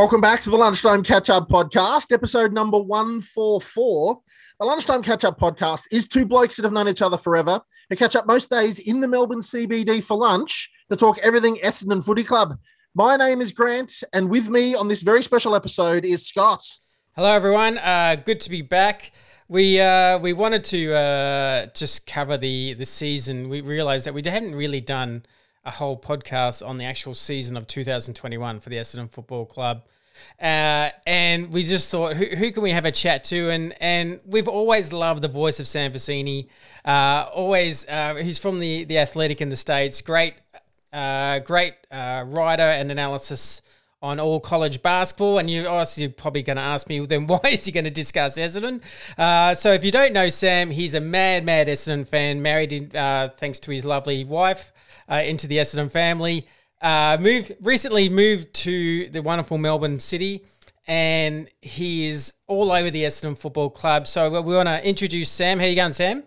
Welcome back to the Lunchtime Catch Up Podcast, episode number 144. The Lunchtime Catch Up Podcast is two blokes that have known each other forever who catch up most days in the Melbourne CBD for lunch to talk everything Essendon Footy Club. My name is Grant, and with me on this very special episode is Scott. Hello, everyone. Uh, good to be back. We uh, we wanted to uh, just cover the the season. We realised that we hadn't really done a whole podcast on the actual season of 2021 for the Essendon Football Club. Uh, and we just thought, who, who can we have a chat to? And and we've always loved the voice of Sam Vecenie. Uh, always, uh, he's from the the Athletic in the States. Great, uh, great uh, writer and analysis on all college basketball. And you also you're probably going to ask me, then why is he going to discuss Essendon? Uh, so if you don't know Sam, he's a mad, mad Essendon fan, married in, thanks to his lovely wife uh, into the Essendon family. Uh, moved recently moved to the wonderful Melbourne city, and he is all over the Essendon Football Club. So we want to introduce Sam. How you going, Sam?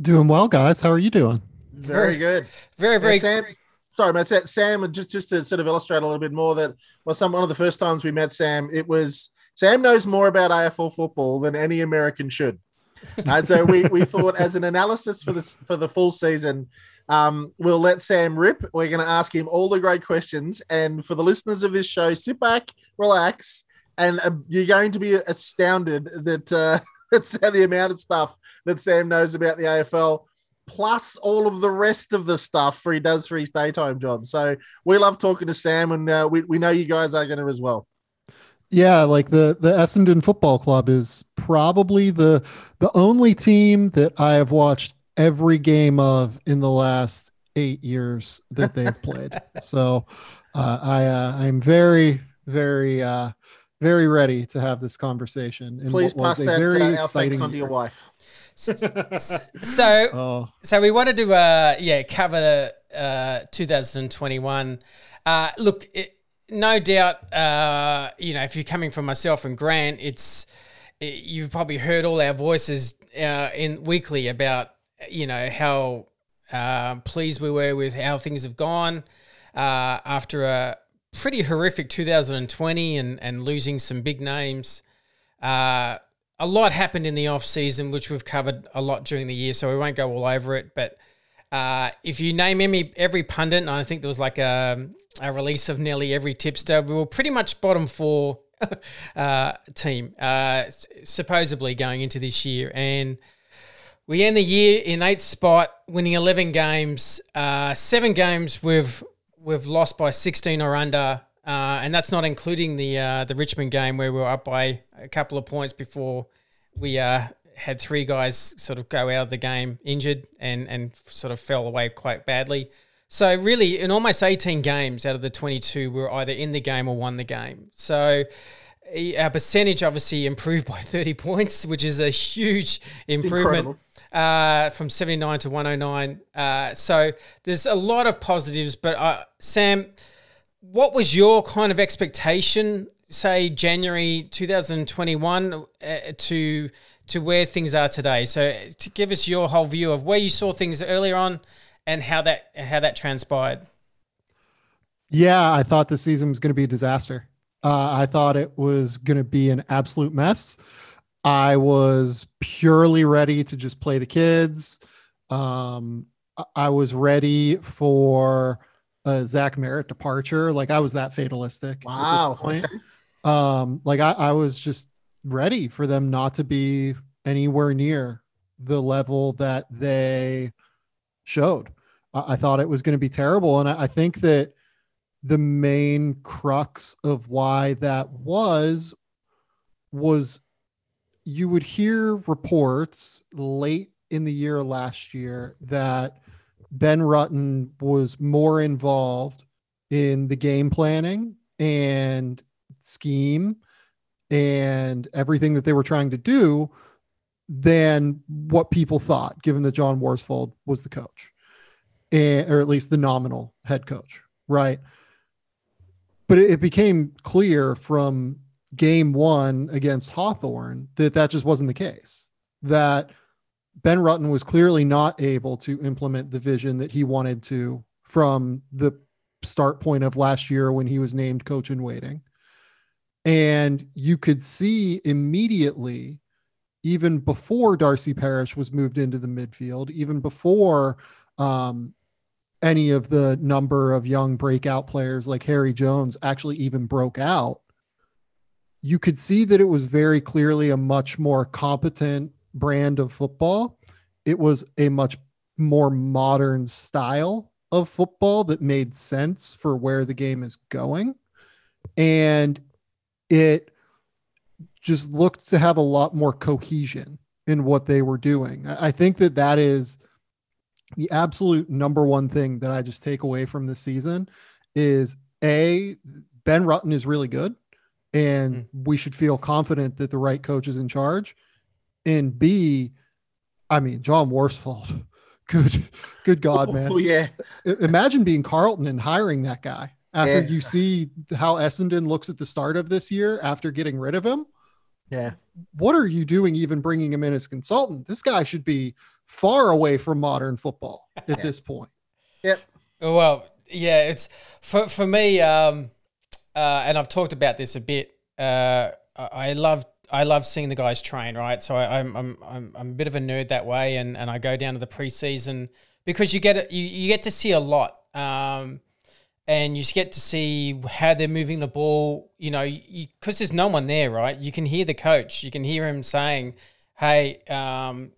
Doing well, guys. How are you doing? Very, very good. Very, very. Yeah, Sam, sorry, mate. Sam, just just to sort of illustrate a little bit more that well, some one of the first times we met Sam, it was Sam knows more about AFL football than any American should. and so we, we thought as an analysis for this for the full season, um, we'll let Sam rip. We're going to ask him all the great questions. And for the listeners of this show, sit back, relax, and uh, you're going to be astounded that uh, that's the amount of stuff that Sam knows about the AFL, plus all of the rest of the stuff for he does for his daytime job. So we love talking to Sam, and uh, we, we know you guys are going to as well. Yeah, like the the Essendon Football Club is probably the the only team that I have watched every game of in the last eight years that they've played. so uh, I uh, I'm very very uh, very ready to have this conversation. And Please pass that very uh, exciting on to your wife. so oh. so we wanted to uh yeah cover uh 2021 uh look it, no doubt uh you know if you're coming from myself and grant it's it, you've probably heard all our voices uh in weekly about you know, how uh, pleased we were with how things have gone uh, after a pretty horrific 2020 and, and losing some big names. Uh, a lot happened in the off season, which we've covered a lot during the year, so we won't go all over it. But uh, if you name every, every pundit, and I think there was like a, a release of nearly every tipster, we were pretty much bottom four uh, team, uh, supposedly going into this year. And we end the year in eighth spot, winning eleven games. Uh, seven games we've we've lost by sixteen or under, uh, and that's not including the uh, the Richmond game where we were up by a couple of points before we uh, had three guys sort of go out of the game injured and and sort of fell away quite badly. So really, in almost eighteen games out of the twenty two, we were either in the game or won the game. So our percentage obviously improved by 30 points, which is a huge improvement uh, from 79 to 109. Uh, so there's a lot of positives. But uh, Sam, what was your kind of expectation, say January 2021, uh, to to where things are today? So to give us your whole view of where you saw things earlier on and how that how that transpired. Yeah, I thought the season was going to be a disaster. Uh, I thought it was going to be an absolute mess. I was purely ready to just play the kids. Um, I was ready for a Zach Merrett departure. Like I was that fatalistic. Wow. Um, like I, I was just ready for them not to be anywhere near the level that they showed. I, I thought it was going to be terrible. And I, I think that the main crux of why that was was you would hear reports late in the year last year that Ben Rutten was more involved in the game planning and scheme and everything that they were trying to do than what people thought, given that John Worsfold was the coach, and, or at least the nominal head coach, right? But it, it became clear from game one against Hawthorn that that just wasn't the case. That Ben Rutten was clearly not able to implement the vision that he wanted to from the start point of last year when he was named coach in waiting. And you could see immediately, even before Darcy Parish was moved into the midfield, even before um, any of the number of young breakout players like Harry Jones actually even broke out, you could see that it was very clearly a much more competent brand of football. It was a much more modern style of football that made sense for where the game is going. And it just looked to have a lot more cohesion in what they were doing. I think that that is the absolute number one thing that I just take away from this season is a Ben Rutten is really good and mm. we should feel confident that the right coach is in charge. And B, I mean, John Worsfold, good, good God, man. Oh, yeah. Imagine being Carlton and hiring that guy after yeah. you see how Essendon looks at the start of this year after getting rid of him. Yeah. What are you doing even bringing him in as consultant? This guy should be far away from modern football at yeah. this point. Yep. Well, yeah, it's for for me um uh and I've talked about this a bit. Uh I love I love seeing the guys train, right? So I, am I'm, I'm I'm a bit of a nerd that way, and, and I go down to the preseason because you get you, you get to see a lot. Um, and you get to see how they're moving the ball. You know, because there's no one there, right? You can hear the coach. You can hear him saying, "Hey, um,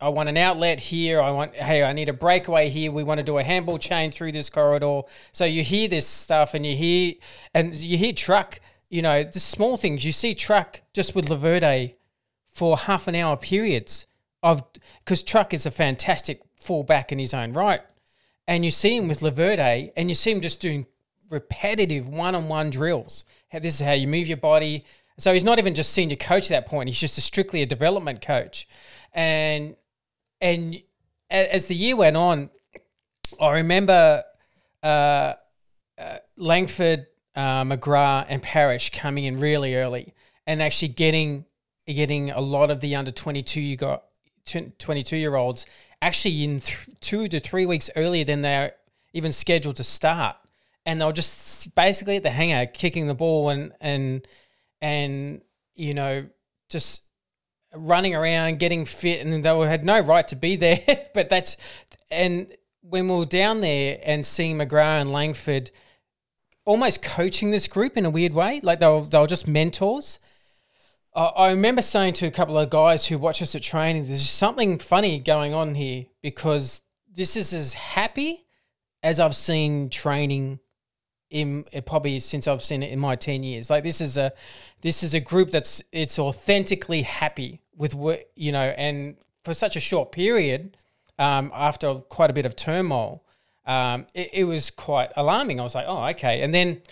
I want an outlet here. I want, hey, I need a breakaway here. We want to do a handball chain through this corridor." So you hear this stuff, and you hear, and you hear truck. You know, the small things. You see truck just with Laverde for half an hour periods of because truck is a fantastic fullback in his own right and you see him with Laverde, and you see him just doing repetitive one-on-one drills. This is how you move your body. So he's not even just senior coach at that point. He's just a strictly a development coach, and and as the year went on, I remember uh, uh, Langford, uh, McGrath, and Parish coming in really early and actually getting getting a lot of the under twenty two you got 22 year olds actually in th- two to three weeks earlier than they're even scheduled to start. And they were just basically at the hangar kicking the ball and, and, and, you know, just running around, getting fit, and they had no right to be there. but that's, and when we were down there and seeing McGrath and Langford almost coaching this group in a weird way, like they were, they were just mentors I remember saying to a couple of guys who watch us at training, there's something funny going on here because this is as happy as I've seen training in probably since I've seen it in my 10 years. Like this is a this is a group that's it's authentically happy with what you know and for such a short period um, after quite a bit of turmoil um, it, it, was quite alarming. I was like, oh, okay. And then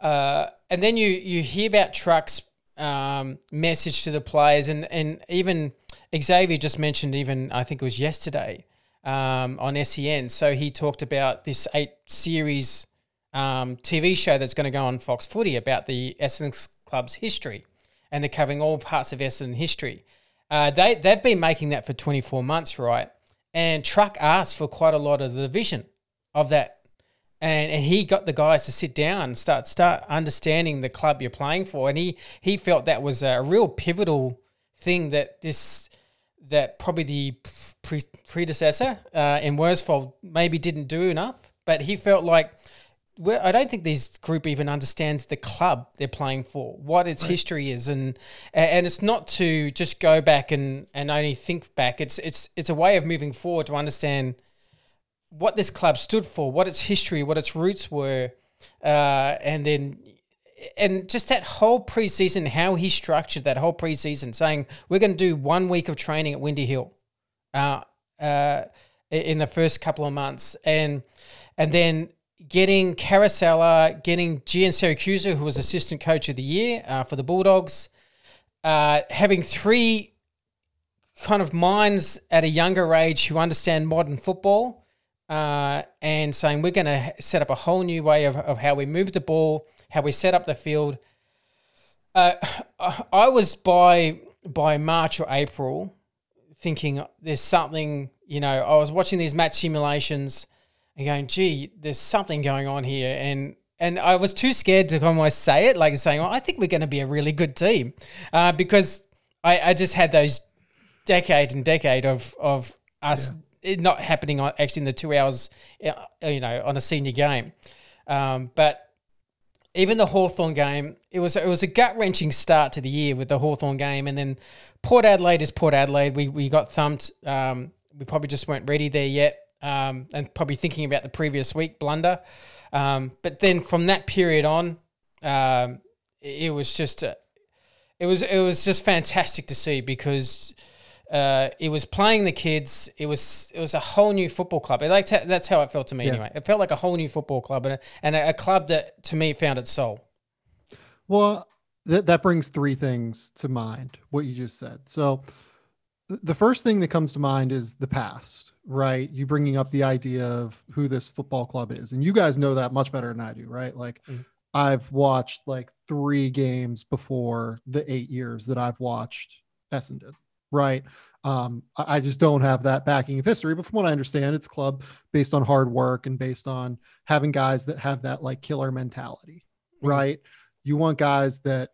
uh, and then you you hear about trucks um, message to the players, and and even Xavier just mentioned even I think it was yesterday um, on SEN. So he talked about this eight series um, TV show that's going to go on Fox Footy about the Essendon Club's history, and they're covering all parts of Essendon history. Uh, they they've been making that for 24 months, right? And Truck asked for quite a lot of the vision of that and, and he got the guys to sit down and start start understanding the club you're playing for and he he felt that was a real pivotal thing that this that probably the pre- predecessor uh, in Worsfold maybe didn't do enough but he felt like I don't think this group even understands the club they're playing for, what its right. history is, and and it's not to just go back and, and only think back. It's it's it's a way of moving forward to understand what this club stood for, what its history, what its roots were, uh, and then and just that whole preseason, how he structured that whole preseason, saying we're going to do one week of training at Windy Hill, uh, uh, in the first couple of months, and and then getting Caracella, getting Giansiracusa, who was assistant coach of the year uh, for the Bulldogs, uh, having three kind of minds at a younger age who understand modern football uh, and saying we're going to set up a whole new way of, of how we move the ball, how we set up the field. Uh, I was by by March or April thinking there's something, you know, I was watching these match simulations and going, gee, there's something going on here. And and I was too scared to almost say it, like saying, "Well, I think we're going to be a really good team," uh, because I, I, just had those decade and decade of of us yeah. it not happening on actually in the two hours, uh, you know, on a senior game. Um, but even the Hawthorn game, it was it was a gut wrenching start to the year with the Hawthorn game, and then Port Adelaide is Port Adelaide. We we got thumped. Um, we probably just weren't ready there yet, um, and probably thinking about the previous week blunder. Um, but then from that period on, um, it was just a, it was it was just fantastic to see because uh, it was playing the kids. It was it was a whole new football club. It, like that's how it felt to me yeah. anyway. It felt like a whole new football club and a, and a, a club that to me found its soul. Well, that that brings three things to mind. What you just said. So, the first thing that comes to mind is the past, right? You bringing up the idea of who this football club is, and you guys know that much better than I do, right? Like. Mm-hmm. I've watched like three games before the eight years that I've watched Essendon right? Um, I just don't have that backing of history, but from what I understand, it's a club based on hard work and based on having guys that have that like killer mentality, mm-hmm. right? You want guys that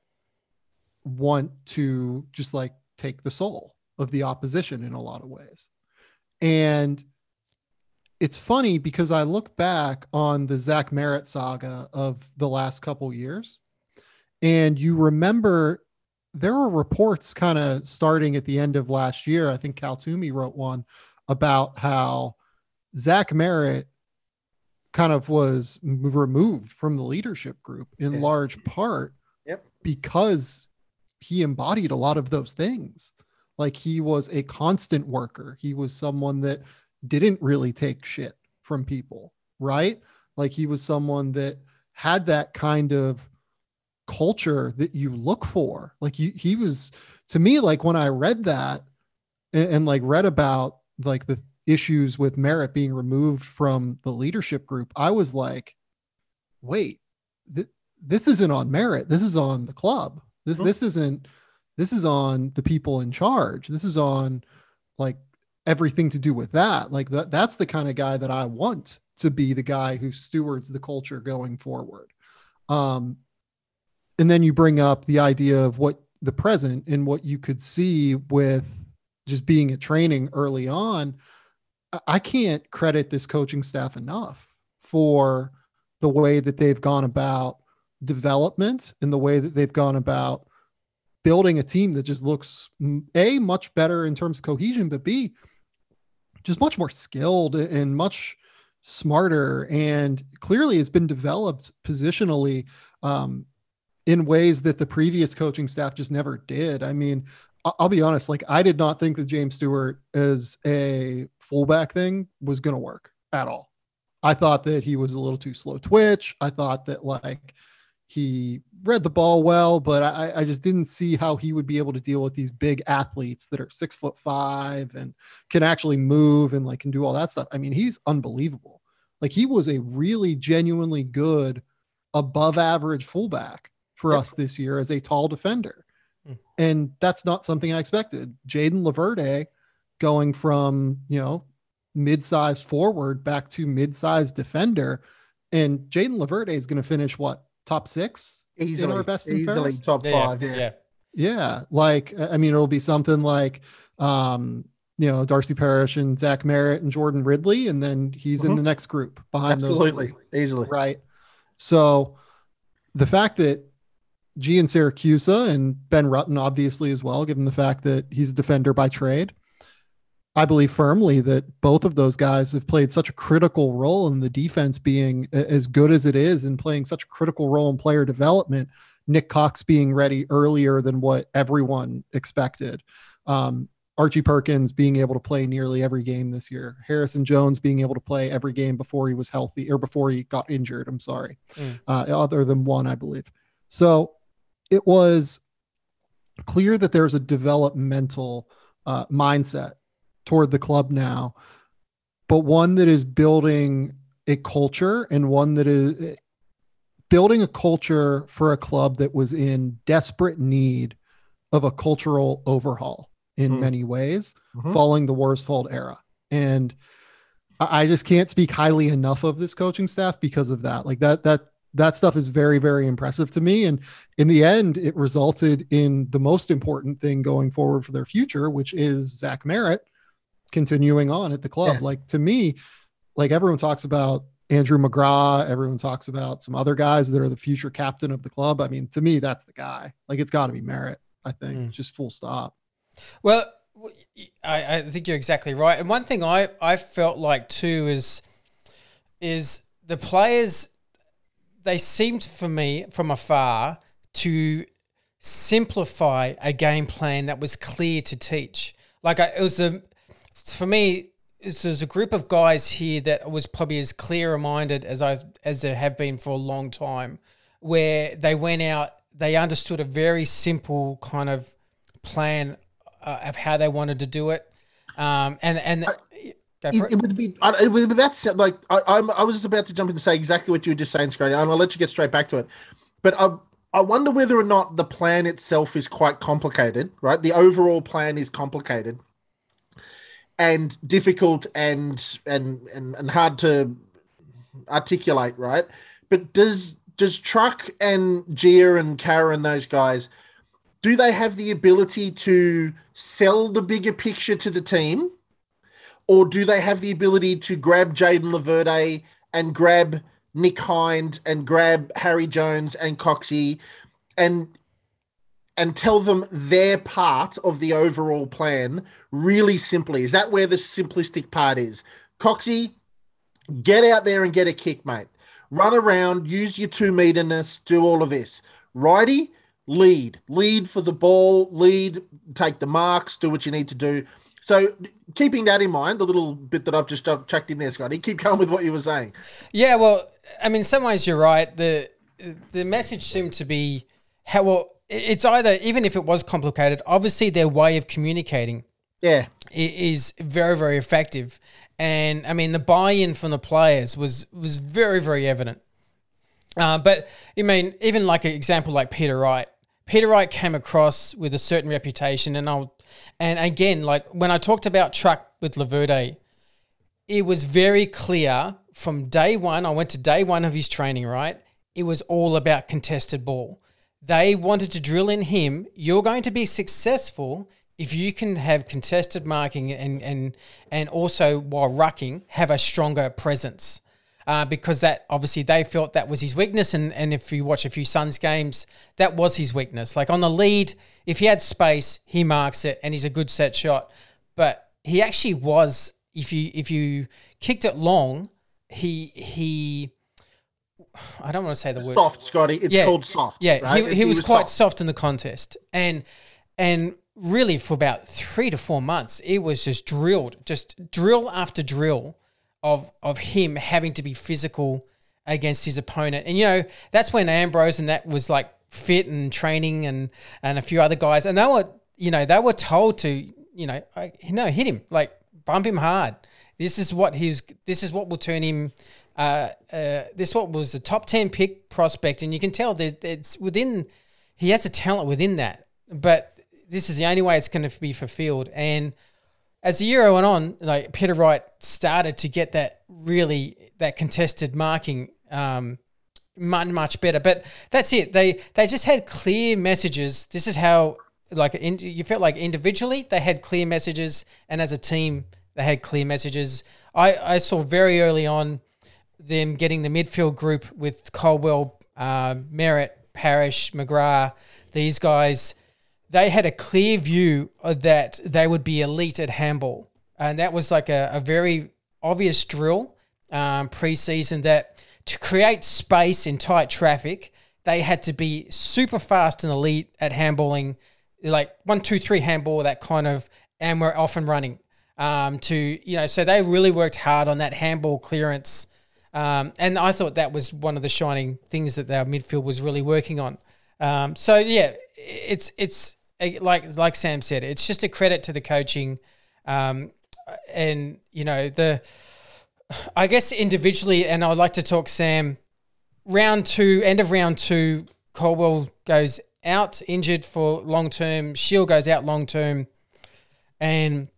want to just like take the soul of the opposition in a lot of ways. And it's funny because I look back on the Zach Merrett saga of the last couple years, and you remember there were reports kind of starting at the end of last year. I think Cal Twomey wrote one about how Zach Merrett kind of was removed from the leadership group in yeah. large part yep. because he embodied a lot of those things. Like he was a constant worker. He was someone that didn't really take shit from people, right? Like he was someone that had that kind of culture that you look for. Like you, he was to me like when I read that and, and like read about like the issues with Merrett being removed from the leadership group, I was like, wait, th- this isn't on Merrett. This is on the club. This mm-hmm. this isn't this is on the people in charge. This is on like everything to do with that. Like that that's the kind of guy that I want to be the guy who stewards the culture going forward. Um, and then you bring up the idea of what the present and what you could see with just being at training early on i can't credit this coaching staff enough for the way that they've gone about development and the way that they've gone about building a team that just looks a much better in terms of cohesion but b just much more skilled and much smarter and clearly it's been developed positionally um, in ways that the previous coaching staff just never did. I mean, I'll be honest, like I did not think that James Stewart as a fullback thing was going to work at all. I thought that he was a little too slow twitch. I thought that like he read the ball well, but I, I just didn't see how he would be able to deal with these big athletes that are six foot five and can actually move and like can do all that stuff. I mean, he's unbelievable. Like he was a really genuinely good above average fullback for us this year as a tall defender. Mm. And that's not something I expected. Jayden Laverde going from, you know, mid-sized forward back to mid-sized defender. And Jayden Laverde is going to finish what top six easily, our best easily top five. Yeah. yeah. Yeah. Like, I mean, it'll be something like, um, you know, Darcy Parish and Zach Merrett and Jordan Ridley, and then he's mm-hmm. in the next group behind those. Absolutely. Easily. Right. So the fact that Giansiracusa and Ben Rutten, obviously, as well, given the fact that he's a defender by trade. I believe firmly that both of those guys have played such a critical role in the defense being as good as it is and playing such a critical role in player development. Nick Cox being ready earlier than what everyone expected. Um, Archie Perkins being able to play nearly every game this year. Harrison Jones being able to play every game before he was healthy or before he got injured. I'm sorry, mm. uh, other than one, I believe. So it was clear that there's a developmental uh, mindset toward the club now, but one that is building a culture and one that is building a culture for a club that was in desperate need of a cultural overhaul in mm. many ways mm-hmm. following the Worsfold era. And I just can't speak highly enough of this coaching staff because of that. Like that, that that stuff is very, very impressive to me. And in the end, it resulted in the most important thing going forward for their future, which is Zach Merrett continuing on at the club. Yeah. Like to me, like everyone talks about Andrew McGrath, everyone talks about some other guys that are the future captain of the club. I mean, to me, that's the guy. Like it's got to be Merrett, I think, mm. just full stop. Well, I, I think you're exactly right. And one thing I, I felt like too is is the players they seemed for me from afar to simplify a game plan that was clear to teach. Like I, it was the for me there's a group of guys here that was probably as clear minded as I as there have been for a long time, where they went out, they understood a very simple kind of plan uh, of how they wanted to do it, um, and and. Uh, it, it. would be. It would, that's like I, I'm. I was just about to jump in to say exactly what you were just saying, Scotty, and I'll let you get straight back to it. But I, I wonder whether or not the plan itself is quite complicated. Right, the overall plan is complicated, and difficult and and and, and hard to articulate, right? But does does Truck and Gia and Kara and those guys do they have the ability to sell the bigger picture to the team? Or do they have the ability to grab Jayden Laverde and grab Nick Hind and grab Harry Jones and Coxie and and tell them their part of the overall plan really simply. Is that where the simplistic part is? Coxie, get out there and get a kick, mate. Run around, use your two meterness, do all of this. Righty, lead, lead for the ball, lead, take the marks, do what you need to do. So, keeping that in mind, the little bit that I've just chucked in there, Scotty, keep going with what you were saying. Yeah, well, I mean, in some ways you're right. The the message seemed to be how well it's either even if it was complicated, obviously their way of communicating, yeah, is very very effective. And I mean, the buy-in from the players was was very very evident. Uh, but I mean, even like an example like Peter Wright, Peter Wright came across with a certain reputation, and I'll and again, like when I talked about truck with Laverde, it was very clear from day one. I went to day one of his training, right? It was all about contested ball. They wanted to drill in him. You're going to be successful if you can have contested marking and and and also while rucking have a stronger presence. Uh, because that obviously they felt that was his weakness, and, and if you watch a few Suns games, that was his weakness. Like on the lead, if he had space, he marks it, and he's a good set shot. But he actually was, if you if you kicked it long, he he I don't want to say the word soft, Scotty. It's yeah, called soft. Yeah, right? he, he, he, was, was quite soft. soft in the contest, and and really for about three to four months, it was just drilled, just drill after drill of of him having to be physical against his opponent, and you know that's when Ambrose and that was like fit and training and and a few other guys, and they were you know they were told to you know no hit him like bump him hard. This is what his this is what will turn him uh, uh, this what was the top 10 pick prospect, and you can tell that it's within, he has a talent within that, but this is the only way it's going to be fulfilled. And as the year went on, like Peter Wright started to get that really, that contested marking um, much, much better. But that's it. They, they just had clear messages. This is how, like, you felt like individually they had clear messages, and as a team, they had clear messages. I, I saw very early on them getting the midfield group with Caldwell, uh, Merrett, Parish, McGrath, these guys, they had a clear view that they would be elite at handball. And that was like a, a very obvious drill um, preseason that to create space in tight traffic, they had to be super fast and elite at handballing, like one, two, three handball, that kind of, and we're off and running. Um, to you know, so they really worked hard on that handball clearance um, and I thought that was one of the shining things that our midfield was really working on. Um, so yeah, it's it's like like Sam said, it's just a credit to the coaching, um, and you know the. I guess individually, and I'd like to talk Sam. Round two, end of round two, Caldwell goes out injured for long term. Shiel goes out long term, and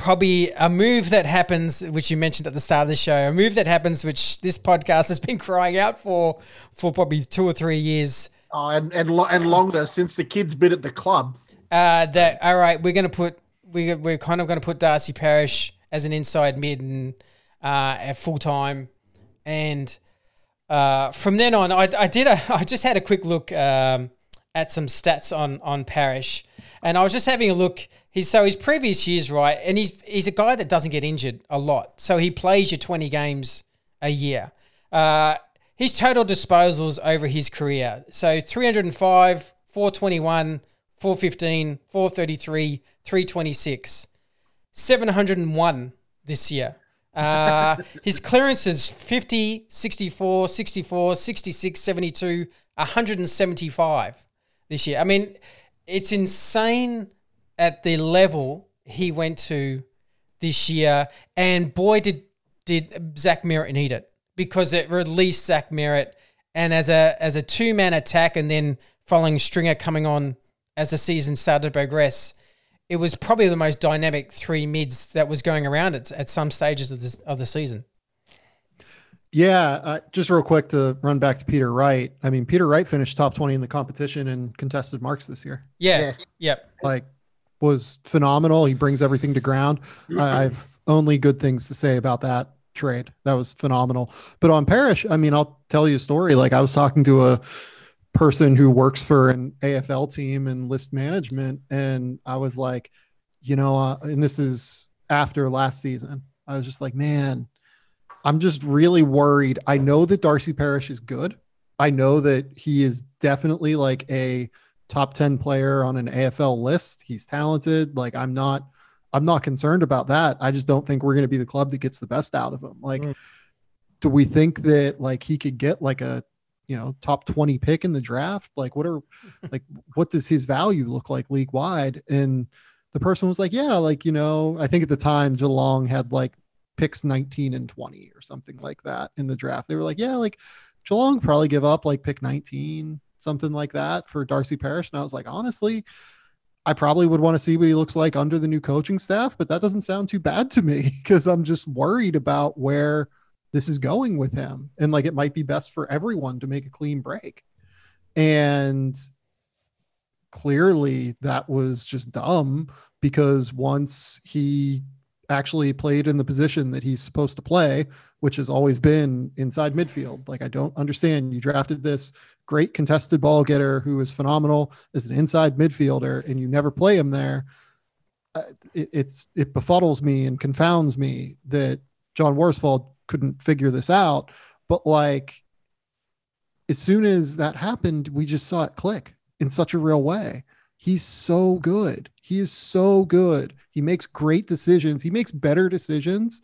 probably a move that happens, which you mentioned at the start of the show, a move that happens, which this podcast has been crying out for for probably two or three years. Oh, and and, lo- and longer since the kid's been at the club. Uh, that all right, we're going to put we we're kind of going to put Darcy Parish as an inside mid and uh, at full time, and uh, from then on, I, I did a I just had a quick look um, at some stats on on Parish, and I was just having a look. He's so his previous years, right, and he's he's a guy that doesn't get injured a lot, so he plays your twenty games a year. Uh, his total disposals over his career, so three hundred and five, four twenty one. 415, 433, 326, 701 this year. Uh, his clearances 50, 64, 64, 66, 72, 175 this year. I mean, it's insane at the level he went to this year. And boy, did did Zach Merrett need it because it released Zach Merrett. And as a as a two man attack, and then following Stringer coming on as the season started to progress, it was probably the most dynamic three mids that was going around at, at some stages of, this, of the season. Yeah, uh, just real quick to run back to Peter Wright. I mean, Peter Wright finished top 20 in the competition in contested marks this year. Yeah. yeah. Yep. Like, was phenomenal. He brings everything to ground. Mm-hmm. I've only good things to say about that trade. That was phenomenal. But on Parish, I mean, I'll tell you a story. Like, I was talking to a person who works for an AFL team and list management. And I was like, you know, uh, and this is after last season. I was just like, man, I'm just really worried. I know that Darcy Parish is good. I know that he is definitely like a top 10 player on an AFL list. He's talented. Like I'm not I'm not concerned about that. I just don't think we're going to be the club that gets the best out of him. Like mm. do we think that like he could get like a you know top 20 pick in the draft like what are like what does his value look like league wide and the person was like yeah like you know i think at the time geelong had like picks 19 and 20 or something like that in the draft they were like yeah like geelong probably give up like pick 19 something like that for darcy parish and i was like honestly I probably would want to see what he looks like under the new coaching staff, but that doesn't sound too bad to me because I'm just worried about where this is going with him. And like it might be best for everyone to make a clean break. And clearly that was just dumb because once he actually played in the position that he's supposed to play which has always been inside midfield like i don't understand you drafted this great contested ball getter who is phenomenal as an inside midfielder and you never play him there uh, it, it's it befuddles me and confounds me that john worsfold couldn't figure this out. But like, as soon as that happened, we just saw it click in such a real way. He's so good. He is so good. He makes great decisions. He makes better decisions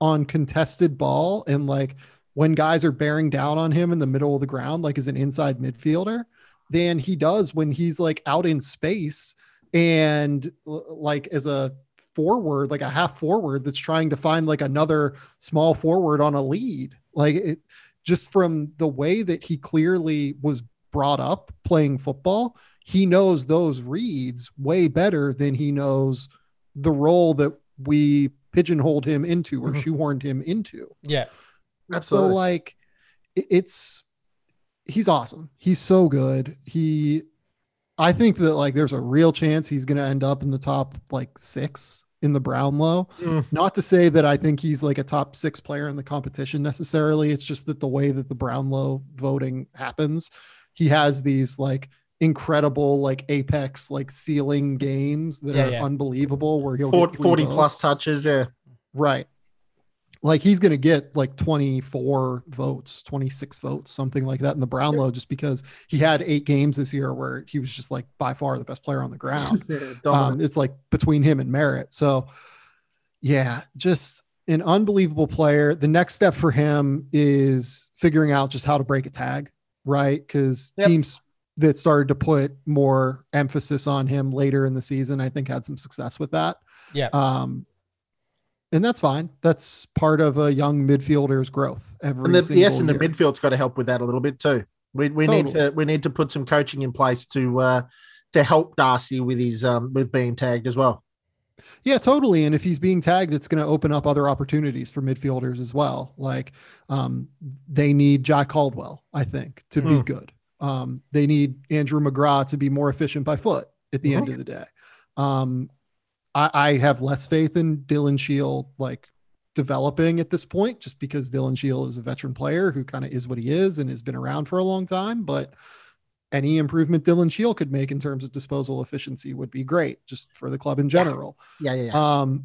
on contested ball and like when guys are bearing down on him in the middle of the ground, like as an inside midfielder, than he does when he's like out in space and like as a forward, like a half forward that's trying to find like another small forward on a lead. Like it just from the way that he clearly was brought up playing football, he knows those reads way better than he knows the role that we pigeonholed him into or mm-hmm. shoehorned him into. Yeah. Absolutely. So like it's he's awesome. He's so good. He I think that like there's a real chance he's going to end up in the top like six in the Brownlow. Mm. Not to say that I think he's like a top six player in the competition necessarily. It's just that the way that the Brownlow voting happens, he has these like incredible like apex like ceiling games that yeah, are yeah. unbelievable where he'll 40, 40 plus touches. Yeah. Right like he's going to get like 24 votes 26 votes something like that in the brownlow just because he had eight games this year where he was just like by far the best player on the ground um, it's like between him and merrett so yeah just an unbelievable player the next step for him is figuring out just how to break a tag right because yep. teams that started to put more emphasis on him later in the season i think had some success with that yeah um and that's fine. That's part of a young midfielder's growth. Every and the, yes, and the midfield's got to help with that a little bit too. We, we totally. need to we need to put some coaching in place to uh, to help Darcy with his um, with being tagged as well. Yeah, totally. And if he's being tagged, it's going to open up other opportunities for midfielders as well. Like um, they need Jack Caldwell, I think, to mm. be hmm. good. Um, they need Andrew McGrath to be more efficient by foot at the mm-hmm. end of the day. Um, I, I, have less faith in Dylan Shiel like developing at this point, just because Dylan Shiel is a veteran player who kind of is what he is and has been around for a long time. But any improvement Dylan Shiel could make in terms of disposal efficiency would be great just for the club in general. Yeah, yeah, yeah. Um,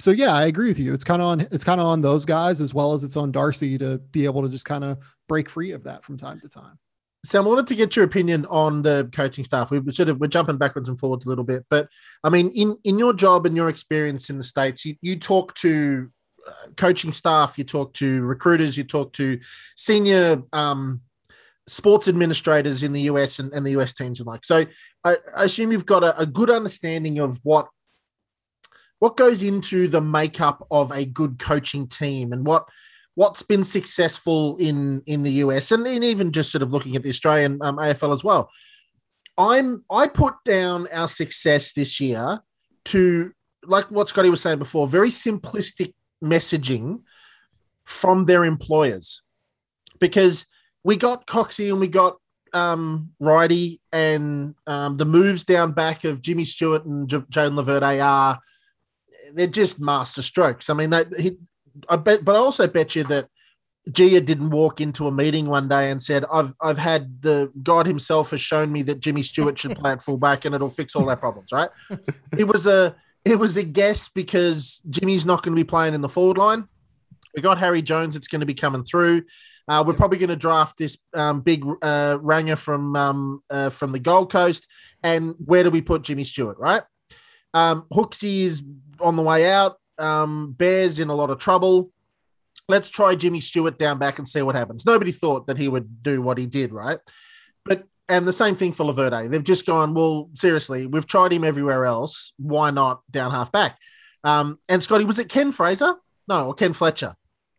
so yeah, I agree with you. It's kind of on it's kind of on those guys as well as it's on Darcy to be able to just kind of break free of that from time to time. Sam, I wanted to get your opinion on the coaching staff. We sort of we're jumping backwards and forwards a little bit, but I mean, in in your job and your experience in the states, you you talk to uh, coaching staff, you talk to recruiters, you talk to senior um, sports administrators in the US and, and the US teams and like. So I, I assume you've got a, a, good understanding of what what goes into the makeup of a good coaching team and what what's been successful in in the US and, and even just sort of looking at the Australian um, AFL as well. I'm I put down our success this year to like what Scotty was saying before, very simplistic messaging from their employers because we got Coxie and we got um, Righty and um, the moves down back of Jimmy Stewart and J- Jayden Laverde are they're just master strokes. I mean, that he, I bet, but I also bet you that Gia didn't walk into a meeting one day and said, "I've I've had the God Himself has shown me that Jimmy Stewart should play at fullback and it'll fix all our problems." Right? it was a it was a guess because Jimmy's not going to be playing in the forward line. We got Harry Jones; it's going to be coming through. Uh, we're probably going to draft this um, big uh, ranger from um, uh, from the Gold Coast. And where do we put Jimmy Stewart? Right, um, Hooksy is on the way out. Um, Bears in a lot of trouble. Let's try Jimmy Stewart down back and see what happens. Nobody thought that he would do what he did, right? But and the same thing for Laverde. They've just gone, well, seriously, we've tried him everywhere else. Why not down half back? Um, and Scotty, was it Ken Fraser? No, or Ken Fletcher?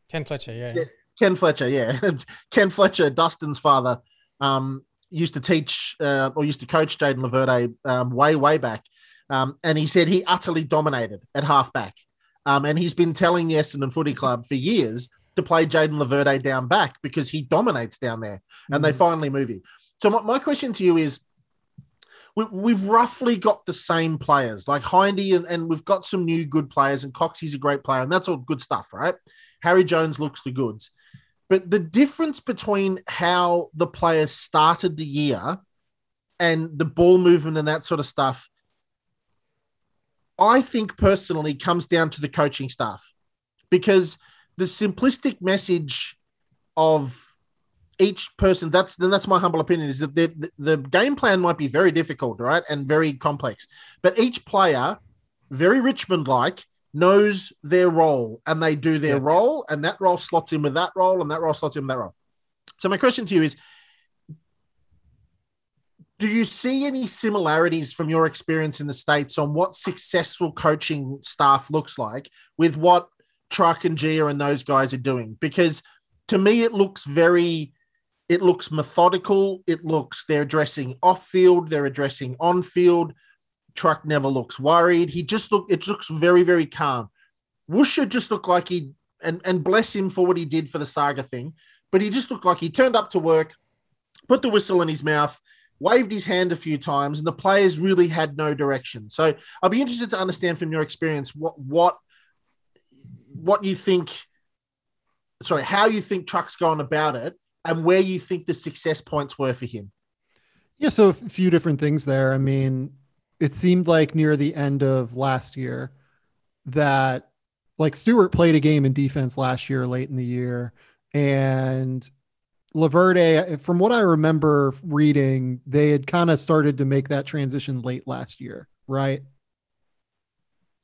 Ken Fletcher, yeah. Ken Fletcher, yeah. Ken Fletcher, Dustin's father, um, used to teach uh, or used to coach Jayden Laverde um, way, way back. Um, and he said he utterly dominated at halfback. Um, and he's been telling the Essendon Footy Club for years to play Jayden Laverde down back because he dominates down there. And mm-hmm. they finally move him. So my, my question to you is, we, have roughly got the same players like Hindy, and, and, we've got some new good players, and Coxie's a great player, and that's all good stuff, right? Harry Jones looks the goods. But the difference between how the players started the year and the ball movement and that sort of stuff, I think personally comes down to the coaching staff because the simplistic message of each person that's then that's my humble opinion is that the, the, game plan might be very difficult right and very complex but each player very richmond like knows their role and they do their yeah. role, and that role slots in with that role, and that role slots in with that role. So, my question to you is Do you see any similarities from your experience in the States on what successful coaching staff looks like with what Truck and Gia and those guys are doing? Because to me, it looks very it looks methodical. It looks they're addressing off field, they're addressing on field. Truck never looks worried. He just look. It looks very, very calm. Woosha just looked like he and and bless him for what he did for the saga thing, but he just looked like he turned up to work, put the whistle in his mouth, waved his hand a few times, and the players really had no direction. So I'll be interested to understand from your experience what what what you think. Sorry, how you think Truck's gone about it, and where you think the success points were for him. Yeah, so a few different things there. I mean, it seemed like near the end of last year that like Stewart played a game in defense last year, late in the year, and Laverde, from what I remember reading, they had kind of started to make that transition late last year, right?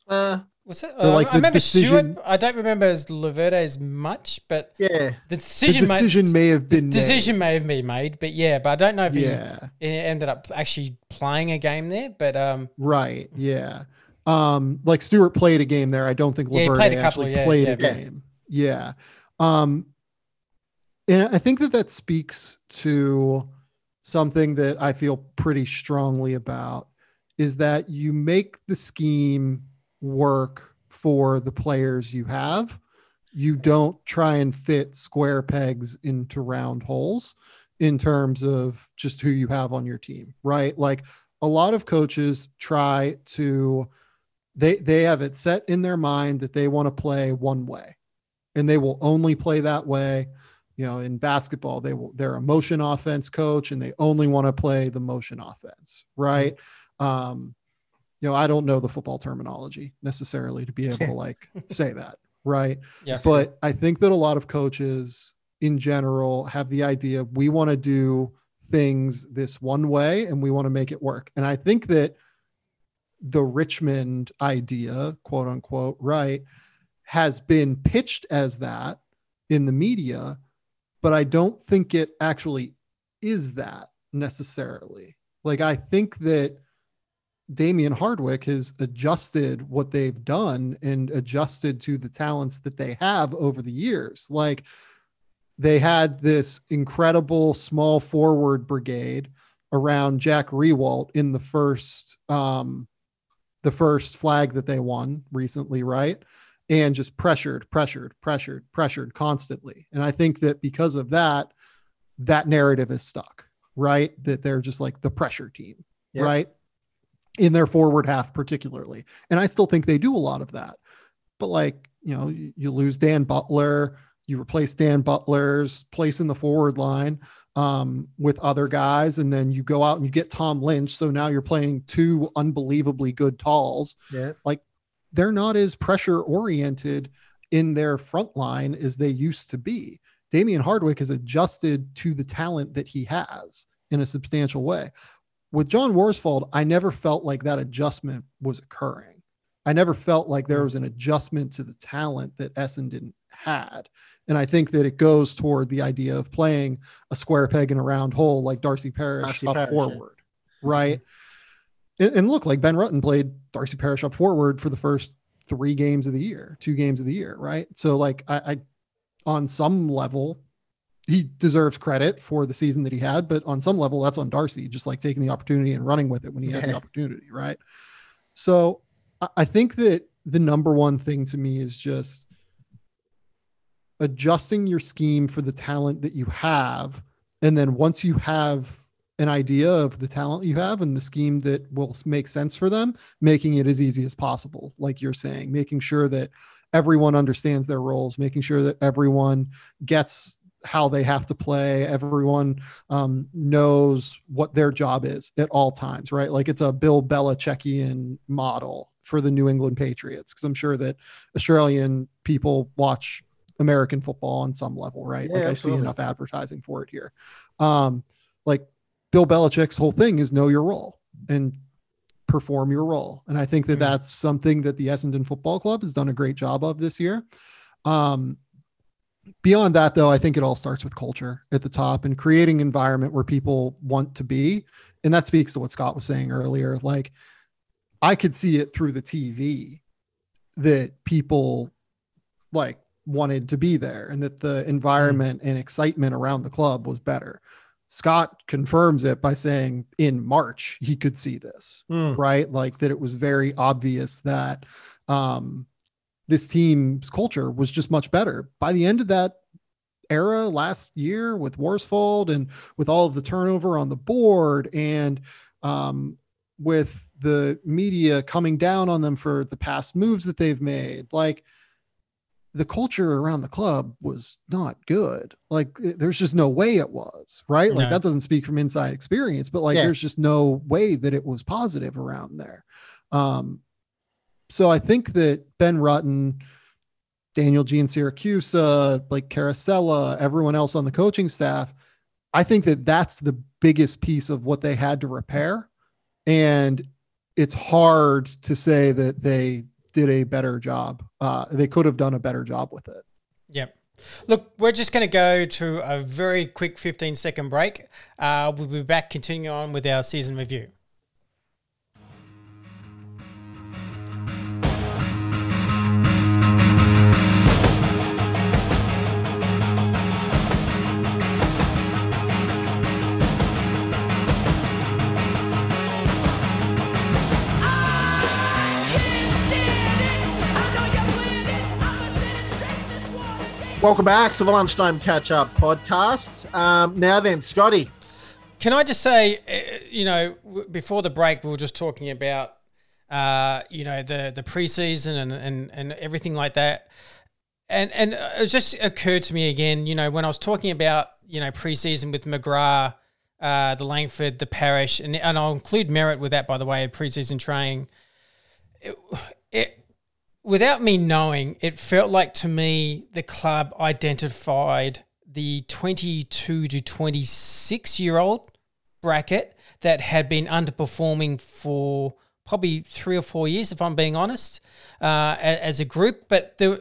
Uh, What's it? Uh, like I remember decision, Stewart. I don't remember as Laverde as much, but yeah, the decision, the decision made, may have been decision may have been made, but yeah, but I don't know if yeah. he ended up actually playing a game there. But um, right, yeah, um, like Stewart played a game there. I don't think Laverde yeah, played a couple, actually yeah, played yeah, a game. Yeah, um, and I think that that speaks to something that I feel pretty strongly about is that you make the scheme work for the players you have. You don't try and fit square pegs into round holes in terms of just who you have on your team, right? Like a lot of coaches try to they they have it set in their mind that they want to play one way and they will only play that way you know in basketball they will they're a motion offense coach and they only want to play the motion offense right? Um you know i don't know the football terminology necessarily to be able to like say that right? Yeah. but i think that a lot of coaches in general have the idea we want to do things this one way and we want to make it work. And i think that the richmond idea quote unquote right has been pitched as that in the media but i don't think it actually is that necessarily like i think that Damien Hardwick has adjusted what they've done and adjusted to the talents that they have over the years. Like they had this incredible small forward brigade around Jack Riewoldt in the first um the first flag that they won recently, right? And just pressured, pressured, pressured, pressured constantly. And I think that because of that, that narrative is stuck, right? That they're just like the pressure team, right? In their forward half, particularly. And I still think they do a lot of that. But like, you know, you, you lose Dan Butler, you replace Dan Butler's place in the forward line um, with other guys, and then you go out and you get Tom Lynch. So now you're playing two unbelievably good talls Yeah. They're not as pressure oriented in their front line as they used to be. Damien Hardwick has adjusted to the talent that he has in a substantial way. With John Worsfold, I never felt like that adjustment was occurring. I never felt like there was an adjustment to the talent that Essendon had. And I think that it goes toward the idea of playing a square peg in a round hole like Darcy Parish Darcy up Parish, yeah. forward. Right. Mm-hmm. And, and look, like Ben Rutten played Darcy Parish up forward for the first three games of the year, two games of the year, right? So, like, I, I on some level, he deserves credit for the season that he had, but on some level, that's on Darcy, just like taking the opportunity and running with it when he had the opportunity, right? So, I, I think that the number one thing to me is just adjusting your scheme for the talent that you have. And then once you have an idea of the talent you have and the scheme that will make sense for them, making it as easy as possible, like you're saying, making sure that everyone understands their roles, making sure that everyone gets how they have to play, everyone um, knows what their job is at all times, right? Like it's a Bill Belichickian model for the New England Patriots, because I'm sure that Australian people watch American football on some level, right? Yeah, like I see enough advertising for it here. Um, like Bill Belichick's whole thing is know your role and perform your role. And I think that Mhm. that's something that the Essendon Football Club has done a great job of this year. Um, beyond that, though, I think it all starts with culture at the top and creating an environment where people want to be. And that speaks to what Scott was saying earlier. Like, I could see it through the TV that people like wanted to be there and that the environment and excitement around the club was better. Scott confirms it by saying in March he could see this, Hmm. right? Like that it was very obvious that um, this team's culture was just much better. By the end of that era last year with Worsfold and with all of the turnover on the board and um, with the media coming down on them for the past moves that they've made, like the culture around the club was not good. Like there's just no way it was, right? Like No. that doesn't speak from inside experience, but like Yeah. there's just no way that it was positive around there. Um, so I think that Ben Rutten, Daniel Jean Syracuse, Blake Caracella, everyone else on the coaching staff, I think that that's the biggest piece of what they had to repair. And it's hard to say that they did a better job. Uh, they could have done a better job with it. Yep. Look, we're just going to go to a very quick 15 second break. Uh, we'll be back continuing on with our season review. Welcome back to the Lunchtime Catch Up podcast. Um, now then, Scotty. Can I just say, uh, you know, before the break, we were just talking about, uh, you know, the the preseason and, and and everything like that, and and it just occurred to me again, you know, when I was talking about, you know, preseason with McGrath, uh, the Langford, the Parish, and and I'll include Merrett with that, by the way, preseason training. It, without me knowing, it felt like to me the club identified the 22 to 26 year old bracket that had been underperforming for probably three or four years, if I'm being honest, uh, as a group. But there,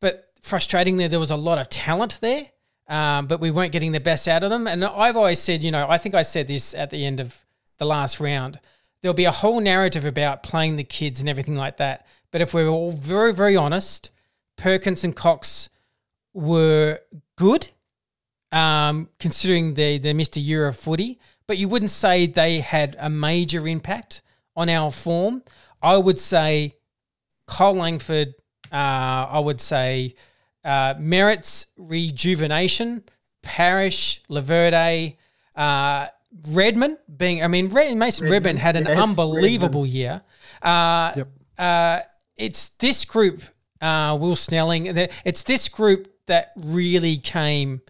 but frustratingly, there was a lot of talent there, um, but we weren't getting the best out of them. And I've always said, you know, I think I said this at the end of the last round. There'll be a whole narrative about playing the kids and everything like that. But if we're all very, very honest, Perkins and Cox were good, um, considering they, they missed a year of footy, but you wouldn't say they had a major impact on our form. I would say Cole Langford, uh, I would say uh, Merrett's rejuvenation, Parish, Laverde, uh, Redman being, I mean, Mason Redman, Redman had an yes, unbelievable Redman. year. Uh, yep. It's this group, uh, Will Snelling. It's this group that really came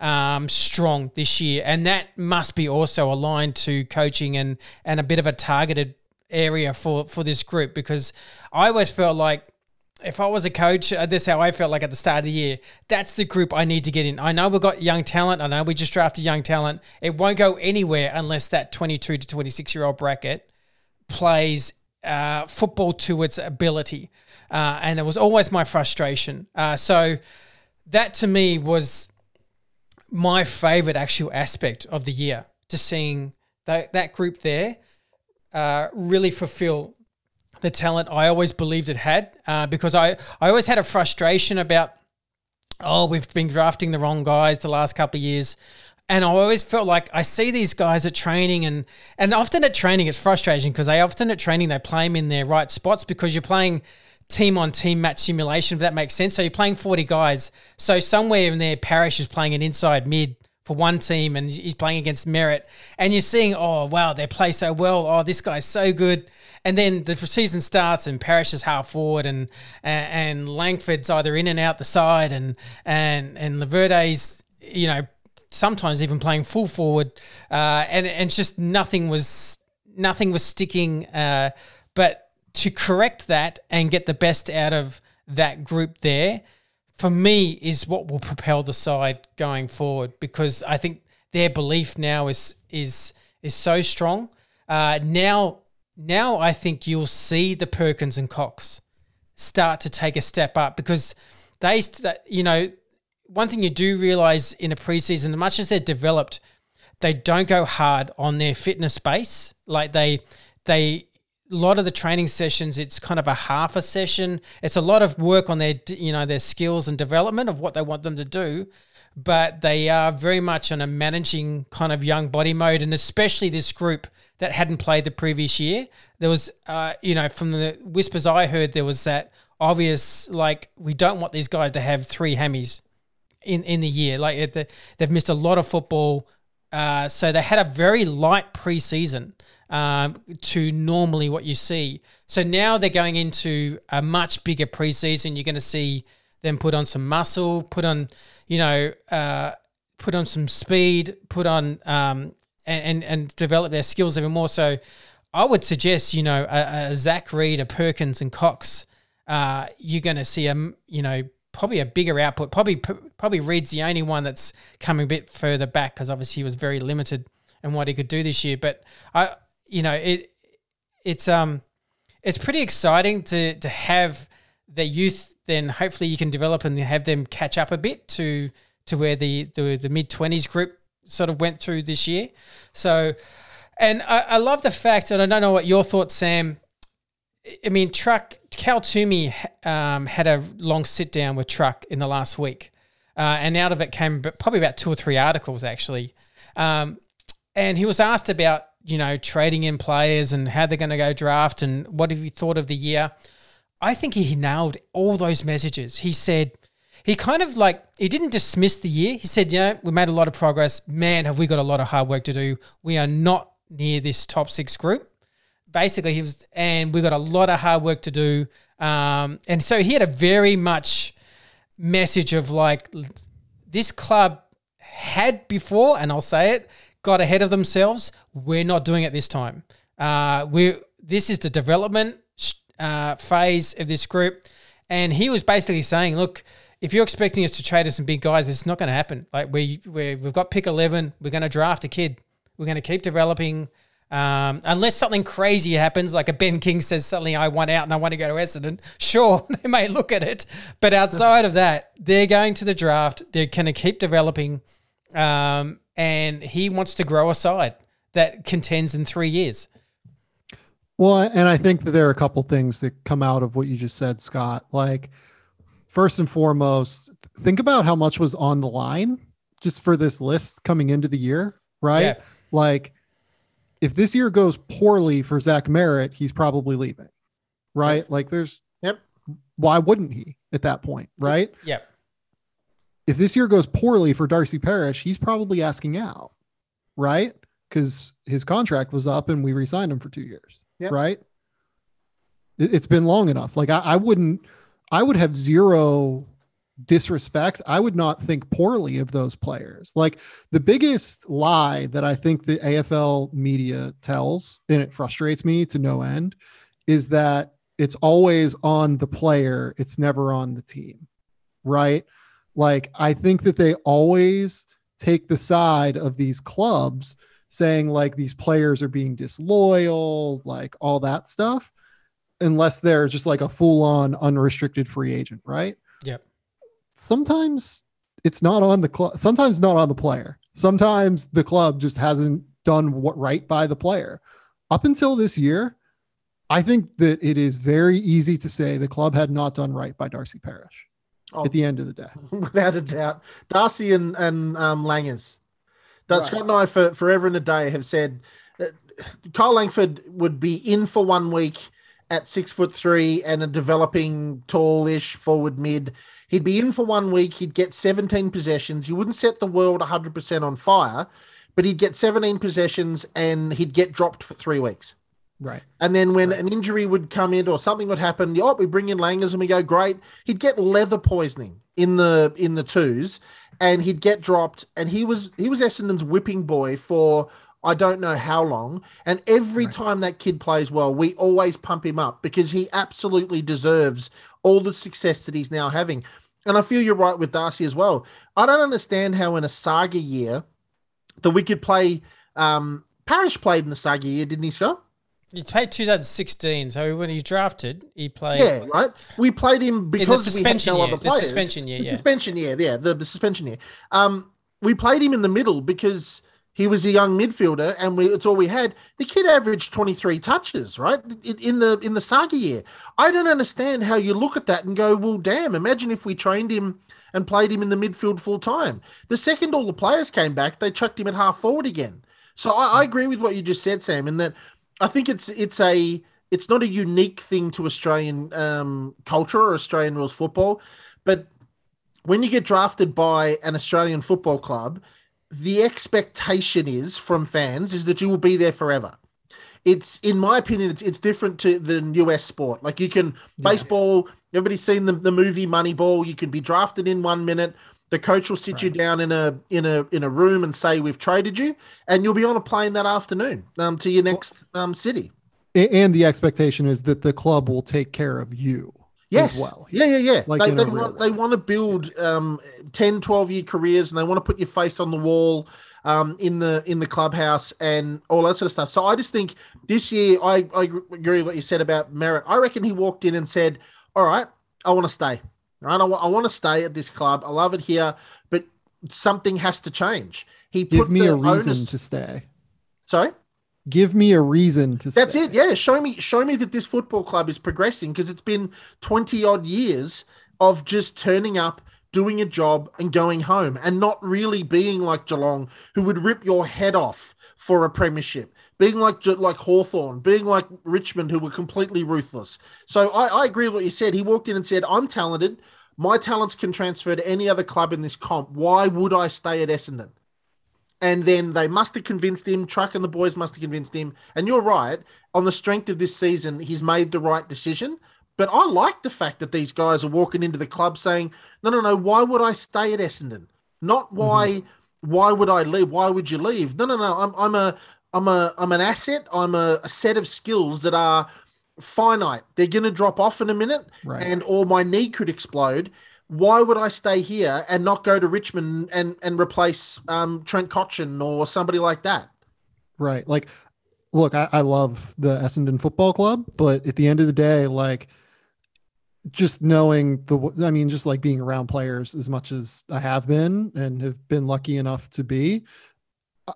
um, strong this year, and that must be also aligned to coaching and and a bit of a targeted area for for this group because I always felt like if I was a coach, uh, this is how I felt like at the start of the year. That's the group I need to get in. I know we've got young talent. I know we just drafted young talent. It won't go anywhere unless that 22 to 26 year old bracket plays uh, football to its ability. Uh, and it was always my frustration. Uh, so that to me was my favorite actual aspect of the year, to seeing that, that group there uh, really fulfill the talent I always believed it had. Uh, because I, I always had a frustration about, oh, we've been drafting the wrong guys the last couple of years. And I always felt like I see these guys at training, and and often at training it's frustrating because they often at training they play them in their right spots because you're playing team on team match simulation if that makes sense. So you're playing 40 guys. So somewhere in there, Parish is playing an inside mid for one team, and he's playing against Merrett, and you're seeing, oh wow, they play so well. Oh, this guy's so good. And then the season starts, and Parish is half forward, and and, and Langford's either in and out the side, and and and Laverde's you know sometimes even playing full forward, uh, and and just nothing was nothing was sticking. Uh, but to correct that and get the best out of that group there, for me, is what will propel the side going forward because I think their belief now is is is so strong. Uh, now, now I think you'll see the Perkins and Cox start to take a step up because they, you know, one thing you do realize in a preseason, as much as they're developed, they don't go hard on their fitness base. Like they, they, a lot of the training sessions, it's kind of a half a session. It's a lot of work on their, you know, their skills and development of what they want them to do. But they are very much on a managing kind of young body mode, and especially this group that hadn't played the previous year. There was, uh, you know, from the whispers I heard, there was that obvious like we don't want these guys to have three hammies in in the year. Like they've missed a lot of football, uh, so they had a very light preseason um, to normally what you see. So now they're going into a much bigger preseason. You're going to see them put on some muscle, put on you know, uh, put on some speed, put on um, and, and, and develop their skills even more. So I would suggest you know a, a Zach Reid, a Perkins, and Cox. Uh, you're going to see a you know probably a bigger output. Probably probably Reid's the only one that's coming a bit further back because obviously he was very limited in what he could do this year. But I, you know, it it's um it's pretty exciting to to have the youth. Then hopefully you can develop and have them catch up a bit to to where the the, the mid twenties group sort of went through this year. So, and I, I love the fact, and I don't know what your thoughts, Sam. I mean, Truck Cal Twomey um, had a long sit down with Truck in the last week, uh, and out of it came probably about two or three articles actually. Um, and he was asked about you know trading in players and how they're going to go draft and what have you thought of the year. I think he nailed all those messages. He said he kind of like he didn't dismiss the year. He said, "Yeah, we made a lot of progress. Man, have we got a lot of hard work to do. We are not near this top six group." Basically, he was, and we got a lot of hard work to do. Um, and so he had a very much message of like this club had before, and I'll say it, got ahead of themselves. We're not doing it this time. Uh, we this is the development uh, phase of this group, and he was basically saying, look. If you're expecting us to trade us some big guys, it's not going to happen. Like we, we we've got pick eleven, we're going to draft a kid. We're going to keep developing. Um, unless something crazy happens, like a Ben King says suddenly I want out and I want to go to Essendon, sure, they may look at it. But outside of that, they're going to the draft. They're going to keep developing. Um, and he wants to grow a side that contends in three years. Well, and I think that there are a couple things that come out of what you just said, Scott. Like, first and foremost, think about how much was on the line just for this list coming into the year, right? Yeah. Like, if this year goes poorly for Zach Merrett, he's probably leaving, right? Yep. Like, there's, yep. Why wouldn't he at that point, right? Yep if this year goes poorly for Darcy Parish, he's probably asking out, right? Because his contract was up and we re-signed him for two years, yep. right? It, has been long enough. Like I, I wouldn't, I would have zero disrespect. I would not think poorly of those players. Like the biggest lie that I think the AFL media tells, and it frustrates me to no end, is that it's always on the player, it's never on the team, right? Like, I think that they always take the side of these clubs saying like these players are being disloyal, like all that stuff, unless they're just like a full on unrestricted free agent, right? Yep. Sometimes it's not on the club, sometimes not on the player. Sometimes the club just hasn't done what right by the player. Up until this year, I think that it is very easy to say the club had not done right by Darcy Parish oh, at the end of the day. Without a doubt. Darcy and, and um, Langers. Right. Scott and I, for forever and a day, have said Kyle Langford would be in for one week at six foot three and a developing tallish forward mid. He'd be in for one week. He'd get 17 possessions. He wouldn't set the world 100% on fire, but he'd get 17 possessions and he'd get dropped for three weeks. Right. And then when right. an injury would come in or something would happen, oh, we bring in Langers and we go, great. He'd get leather poisoning in the in the twos and he'd get dropped. And he was he was Essendon's whipping boy for I don't know how long. And every right. time that kid plays well, we always pump him up because he absolutely deserves all the success that he's now having. And I feel you're right with Darcy as well. I don't understand how in a saga year that we could play um Parish played in the saga year, didn't he, Scott? He played 2016, so when he drafted, he played. Yeah, right. We played him because we had no year, other players. The suspension year, the yeah. suspension year, yeah, the, the suspension year. Um, we played him in the middle because he was a young midfielder, and we, it's all we had. The kid averaged 23 touches, right, in the in the saga year. I don't understand how you look at that and go, well, damn. Imagine if we trained him and played him in the midfield full time. The second all the players came back, they chucked him at half forward again. So I, I agree with what you just said, Sam, in that I think it's it's a it's not a unique thing to Australian um, culture or Australian rules football, but when you get drafted by an Australian football club, the expectation is from fans is that you will be there forever. It's in my opinion, it's it's different to the US sport. Like you can baseball, everybody's seen the, the movie Moneyball. You can be drafted in one minute. The coach will sit right. you down in a in a in a room and say we've traded you, and you'll be on a plane that afternoon um, to your next um, city. And the expectation is that the club will take care of you. Yes. well. Yeah, yeah, yeah. Like they, they want they want to build um, 10, 12 year careers and they want to put your face on the wall um, in the in the clubhouse and all that sort of stuff. So I just think this year I, I agree with what you said about Merrett. I reckon he walked in and said, All right, I want to stay. Right? I, I want to stay at this club. I love it here, but something has to change. He give me a reason onus- to stay. Sorry. Give me a reason to. That's stay. it. Yeah, show me, show me that this football club is progressing because it's been twenty odd years of just turning up, doing a job, and going home, and not really being like Geelong, who would rip your head off for a premiership being like like Hawthorn, being like Richmond, who were completely ruthless. So I, I agree with what you said. He walked in and said, "I'm talented. my talents can transfer to any other club in this comp. Why would I stay at Essendon? And then they must have convinced him. Truck and the boys must have convinced him. And you're right. On the strength of this season, he's made the right decision. But I like the fact that these guys are walking into the club saying, "No, no, no. Why would I stay at Essendon? Not why. Mm-hmm. Why would I leave? Why would you leave? No, no, no. I'm, I'm a, I'm a, I'm an asset. I'm a, a set of skills that are finite. They're going to drop off in a minute, right. and or my knee could explode. Why would I stay here and not go to Richmond and and replace um, Trent Cotchin or somebody like that? Right. Like, look, I, I love the Essendon Football Club, but at the end of the day, like just knowing the i mean just like being around players as much as i have been and have been lucky enough to be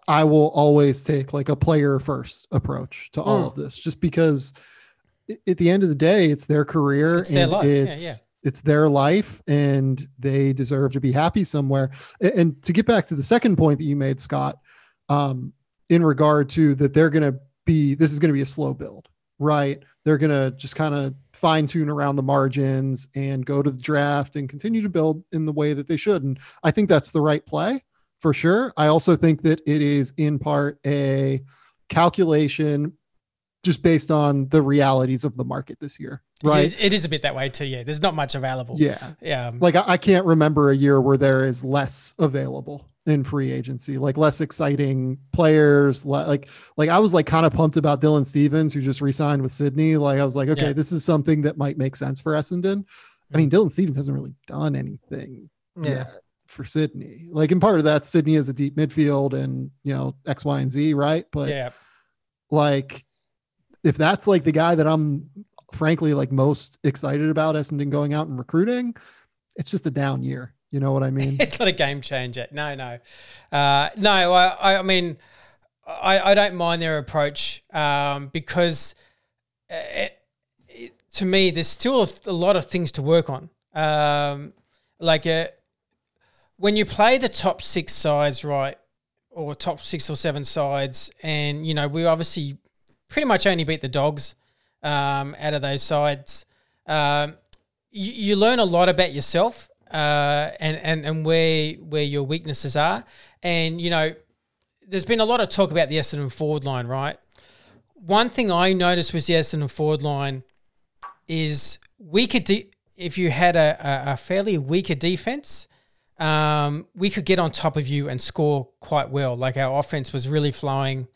i will always take like a player first approach to all mm. of this just because at the end of the day it's their career it's their life. it's yeah, yeah. It's their life and they deserve to be happy somewhere and to get back to the second point that you made scott um, in regard to that they're going to be this is going to be a slow build right they're going to just kind of fine tune around the margins and go to the draft and continue to build in the way that they should. And I think that's the right play for sure. I also think that it is in part a calculation just based on the realities of the market this year. Right. It is, it is a bit that way too. Yeah. There's not much available. Yeah. Yeah. Like I, I can't remember a year where there is less available in free agency, like less exciting players. Like, like I was like kind of pumped about Dylan Stephens, who just re-signed with Sydney. Like I was like, okay, yeah. this is something that might make sense for Essendon. I mean, mm. Dylan Stephens hasn't really done anything yeah. for Sydney. Like, in part of that, Sydney is a deep midfield and you know X, Y, and Z, right? But yeah, like if that's like the guy that I'm frankly like most excited about Essendon going out and recruiting, it's just a down year. You know what I mean? it's not a game changer. No, no, uh, no. I, I mean, I, I don't mind their approach um, because it, it, to me, there's still a, lot of things to work on. Um, like uh, when you play the top six sides, right, or top six or seven sides, and you know we obviously pretty much only beat the dogs um, out of those sides. Um, you, you learn a lot about yourself uh, and and and where where your weaknesses are. And you know, there's been a lot of talk about the Essendon forward line, right? One thing I noticed with the Essendon forward line is we could de- if you had a, a, fairly weaker defense, um, we could get on top of you and score quite well. Like our offense was really flowing.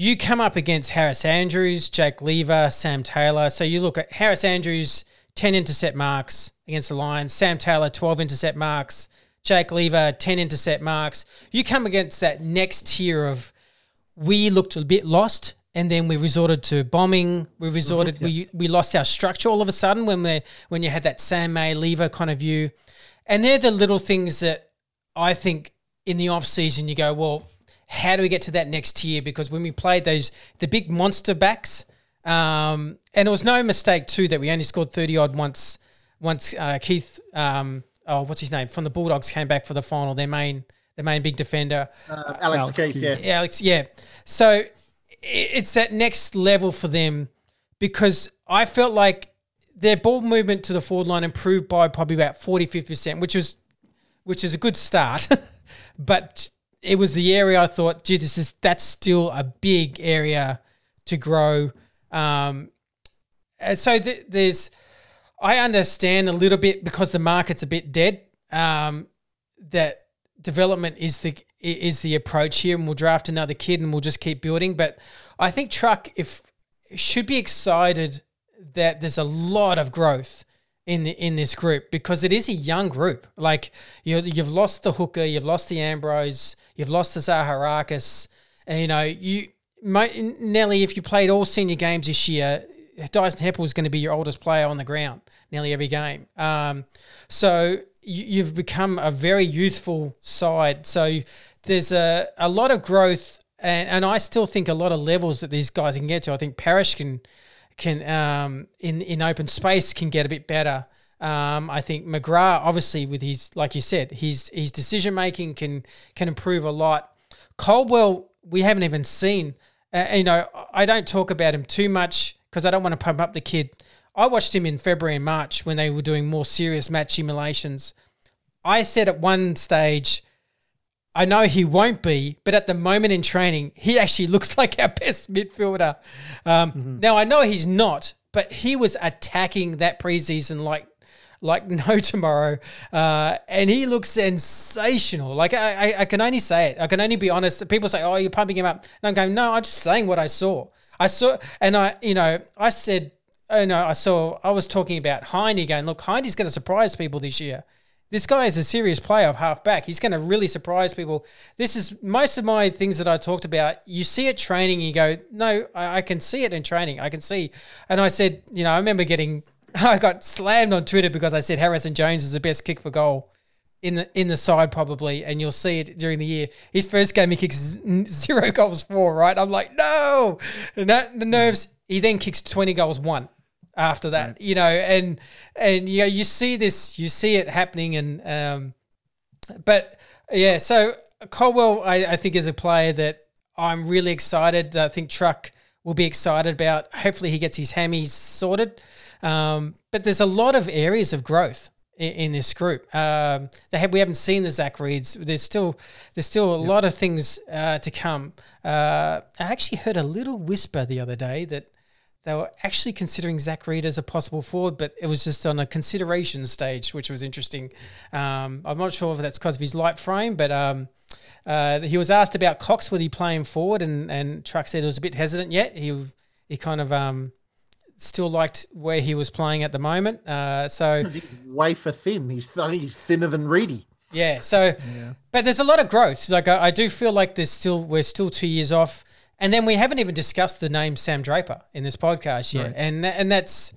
You come up against Harris Andrews, Jake Lever, Sam Taylor. So you look at Harris Andrews, 10 intercept marks against the Lions. Sam Taylor, 12 intercept marks. Jake Lever, 10 intercept marks. You come against that next tier of we looked a bit lost and then we resorted to bombing. We mm-hmm, resorted, mm-hmm, yeah. we, we lost our structure all of a sudden when we when you had that Sam May Lever kind of view. And they're the little things that I think in the off season you go, well, how do we get to that next tier? Because when we played those the big monster backs, um, and it was no mistake too that we only scored thirty odd once. Once uh, Keath, um, oh, what's his name from the Bulldogs came back for the final. Their main, their main big defender, uh, Alex, Alex Keath, Keath. Yeah, Alex, yeah. So it's that next level for them because I felt like their ball movement to the forward line improved by probably about 40 50%, which was which is a good start. but it was the area I thought, gee, this is that's still a big area to grow. Um, so th- there's, I understand a little bit because the market's a bit dead. Um, that development is the is the approach here, and we'll draft another kid and we'll just keep building. But I think Truck if should be excited that there's a lot of growth in the, in this group because it is a young group. Like you you've lost the hooker, you've lost the Ambrose, you've lost the Zaharakis, and you know you Nelly. If you played all senior games this year, Dyson Heppell is going to be your oldest player on the ground nearly every game. Um, so you, have become a very youthful side. So there's a, a lot of growth, and, and I still think a lot of levels that these guys can get to. I think Parish can can um, in in open space can get a bit better. Um, I think McGrath, obviously, with his like you said, his his decision making can can improve a lot. Caldwell, we haven't even seen. Uh, you know, I don't talk about him too much because I don't want to pump up the kid. I watched him in February and March when they were doing more serious match simulations. I said at one stage, I know he won't be, but at the moment in training, he actually looks like our best midfielder. Um, mm-hmm. Now I know he's not, but he was attacking that preseason like like no tomorrow, uh, and he looks sensational. Like I, I, I, can only say it. I can only be honest. People say, "Oh, you're pumping him up," and I'm going, "No, I'm just saying what I saw. I saw, and I, you know, I said, oh no, I saw. I was talking about Hind going, look, Hind's going to surprise people this year." This guy is a serious player of half back. He's going to really surprise people. This is most of my things that I talked about. You see it training, you go, no, I, I can see it in training. I can see. And I said, you know, I remember getting I got slammed on Twitter because I said Harrison Jones is the best kick for goal in the in the side probably, and you'll see it during the year. His first game he kicks zero goals for, right? I'm like, no, and that the nerves. He then kicks twenty goals one after that, right. you know, and and you know you see this, you see it happening, and um, but yeah, so Caldwell I, I think is a player that I'm really excited. I think Truck will be excited about. Hopefully he gets his hammies sorted. Um, but there's a lot of areas of growth in, in this group. Um, they have, we haven't seen the Zach Reids. There's still there's still a yep. lot of things uh, to come. Uh, I actually heard a little whisper the other day that they were actually considering Zach Reid as a possible forward, but it was just on a consideration stage, which was interesting. Um, I'm not sure if that's because of his light frame, but um, uh, he was asked about Cox, would he play him forward, and and Truck said he was a bit hesitant yet. He he kind of um, still liked where he was playing at the moment. Uh, so he's wafer thin. He's th- he's thinner than Reedy. Yeah. So, yeah. but there's a lot of growth. Like I, I, do feel like there's still we're still two years off, and then we haven't even discussed the name Sam Draper in this podcast yet, right. and and that's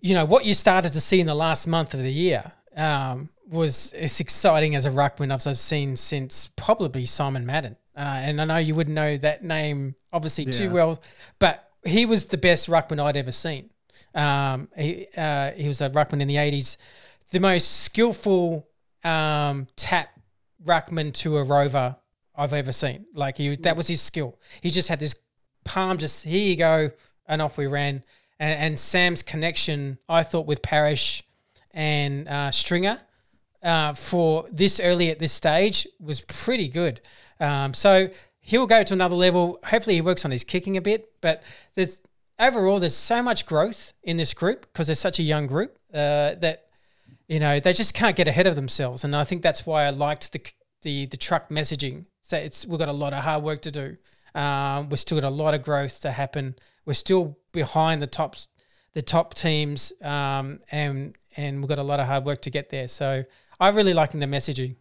you know what you started to see in the last month of the year. Um, was as exciting as a ruckman I've seen since probably Simon Madden. Uh, and I know you wouldn't know that name obviously yeah. too well, but he was the best ruckman I'd ever seen. Um, he uh, he was a ruckman in the eighties, the most skillful um, tap ruckman to a rover I've ever seen. Like he that was his skill. He just had this palm, just here you go, and off we ran. And, and Sam's connection, I thought, with Parish and uh, Stringer uh, for this early at this stage was pretty good. Um, so he'll go to another level. Hopefully, he works on his kicking a bit. But there's overall there's so much growth in this group because they're such a young group uh, that you know they just can't get ahead of themselves. And I think that's why I liked the the the truck messaging. So it's we've got a lot of hard work to do. Um, we've still got a lot of growth to happen. We're still behind the tops, the top teams, um, and and we've got a lot of hard work to get there. So I really liking the messaging.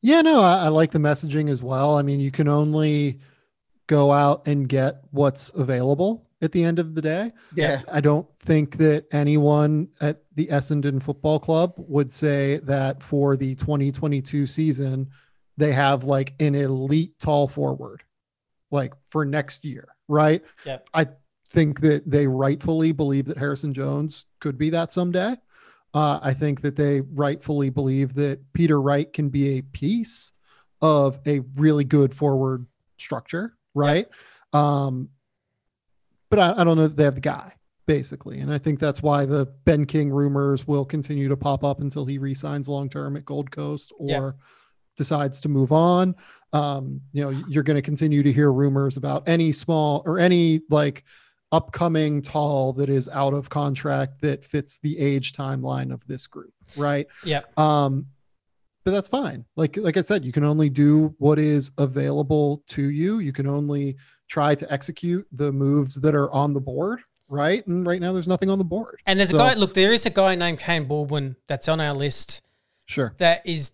Yeah, no, I, I, like the messaging as well. I mean, you can only go out and get what's available at the end of the day. Yeah. I don't think that anyone at the Essendon Football Club would say that for the 2022 season, they have like an elite tall forward, like for next year, right? Yeah. I think that they rightfully believe that Harrison Jones could be that someday. Uh, I think that they rightfully believe that Peter Wright can be a piece of a really good forward structure, right? Um, but I, I, don't know that they have the guy, basically. And I think that's why the Ben King rumors will continue to pop up until he resigns long term at Gold Coast or decides to move on. Um, you know, you're going to continue to hear rumors about any small or any like upcoming tall that is out of contract that fits the age timeline of this group, right? Yeah. Um, but that's fine. Like like I said, you can only do what is available to you. You can only try to execute the moves that are on the board, right? And right now, there's nothing on the board. And there's so, a guy. Look, there is a guy named Kaine Baldwin that's on our list. Sure. That is,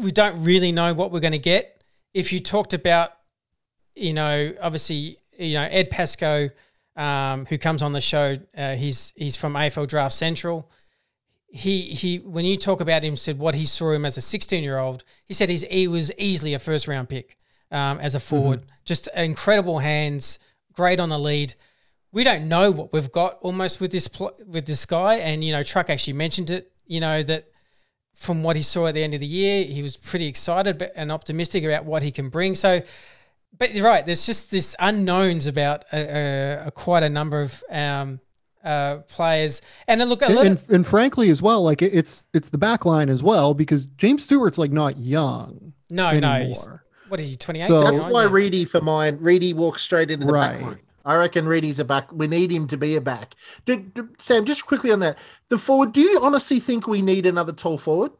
we don't really know what we're going to get. If you talked about, you know, obviously you know Ed Pascoe, um, who comes on the show. Uh, he's he's from AFL Draft Central. He he when you talk about him, said what he saw him as a 16 year old. He said he's, he was easily a first round pick um, as a forward. Mm-hmm. Just incredible hands, great on the lead. We don't know what we've got almost with this pl- with this guy, and you know Truck actually mentioned it. You know that from what he saw at the end of the year, he was pretty excited and optimistic about what he can bring. So but you're right. There's just this unknowns about a, a, quite a number of um, uh, players, and then look, and, and, and, frankly, as well, like it's it's the back line as well because James Stewart's like not young. No, anymore. no. What is he? Twenty eight. So that's why Reedy for mine. Reedy walks straight into the right. back line. I reckon Reedy's a back. We need him to be a back. Did, did, Sam, just quickly on that, the forward. Do you honestly think we need another tall forward?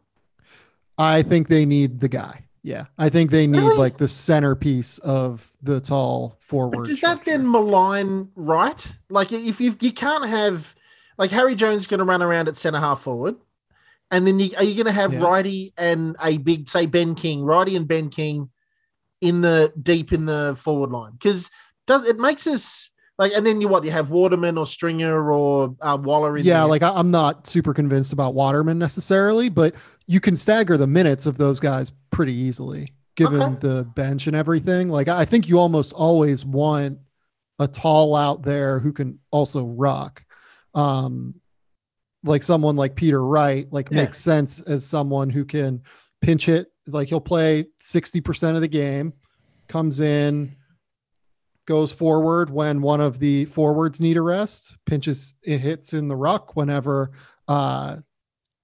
I think they need the guy. Yeah, I think they need really? like the centerpiece of the tall forward. But does structure. that then malign right? Like if you you can't have like Harry Jones going to run around at center half forward, and then you, are you going to have yeah. Righty and a big say Ben King, Righty and Ben King in the deep in the forward line because does it makes us like, and then you what you have Waterman or Stringer or uh, Waller in yeah. Like I, I'm not super convinced about Waterman necessarily, but you can stagger the minutes of those guys pretty easily given okay. the bench and everything. Like I think you almost always want a tall out there who can also rock. Um, like someone like Peter Wright, like yeah. makes sense as someone who can pinch it Like he'll play 60% of the game, comes in, goes forward when one of the forwards need a rest, pinches it hits in the ruck whenever uh,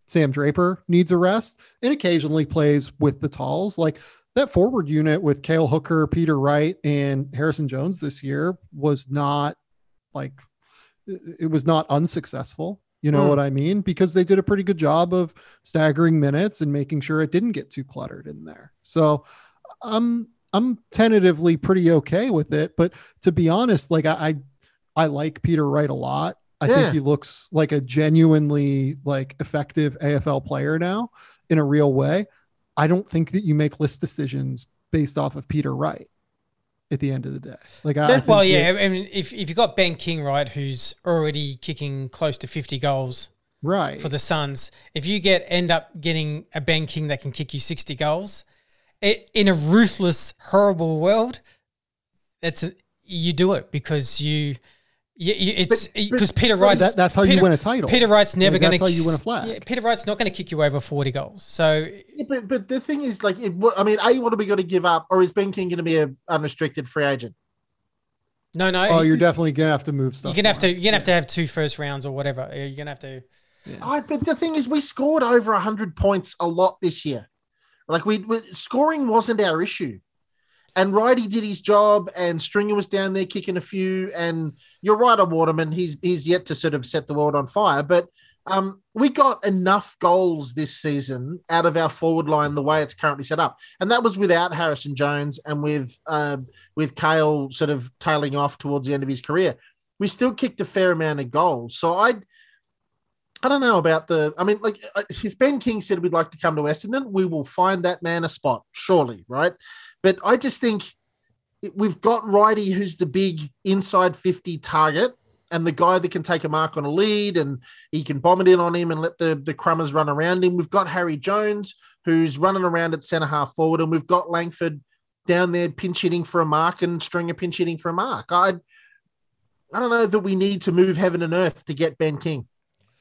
Sam Draper needs a rest, and occasionally plays with the talls. Like that forward unit with Cale Hooker, Peter Wright, and Harrison Jones this year was not like it was not unsuccessful. You know mm. what I mean? Because they did a pretty good job of staggering minutes and making sure it didn't get too cluttered in there. So I'm I'm tentatively pretty okay with it. But to be honest, like I I, I like Peter Wright a lot. I yeah. think he looks like a genuinely like effective AFL player now in a real way. I don't think that you make list decisions based off of Peter Wright at the end of the day. Like, I, well, yeah, I mean, if if you got Ben King right, who's already kicking close to fifty goals, right, for the Suns, if you get end up getting a Ben King that can kick you sixty goals, it, in a ruthless, horrible world, it's you do it because you. Yeah, it's because Peter Wright. That, that's how Peter, you win a title. Peter Wright's never like, going to. That's how you win a flag. Yeah, Peter Wright's not going to kick you over forty goals. So, yeah, but but the thing is, like, it, I mean, are you what are we going to give up, or is Ben King going to be an unrestricted free agent? No, no. Oh, you're definitely gonna have to move stuff. You're gonna have to. You're gonna yeah. have to have two first rounds or whatever. You're gonna have to. Yeah. Oh, but the thing is, we scored over hundred points a lot this year. Like we, we scoring wasn't our issue. And Righty did his job, and Stringer was down there kicking a few. And you're right on Waterman; he's he's yet to sort of set the world on fire. But um, we got enough goals this season out of our forward line the way it's currently set up, and that was without Harrison Jones and with uh, with Cale sort of tailing off towards the end of his career. We still kicked a fair amount of goals, so I I don't know about the. I mean, like, uh, if Ben King said we'd like to come to Essendon, we will find that man a spot, surely, right? But I just think we've got Righty, who's the big inside 50 target and the guy that can take a mark on a lead and he can bomb it in on him and let the, the crummers run around him. We've got Harry Jones, who's running around at centre half forward, and we've got Langford down there pinch hitting for a mark and Stringer pinch hitting for a mark. I I don't know that we need to move heaven and earth to get Ben King.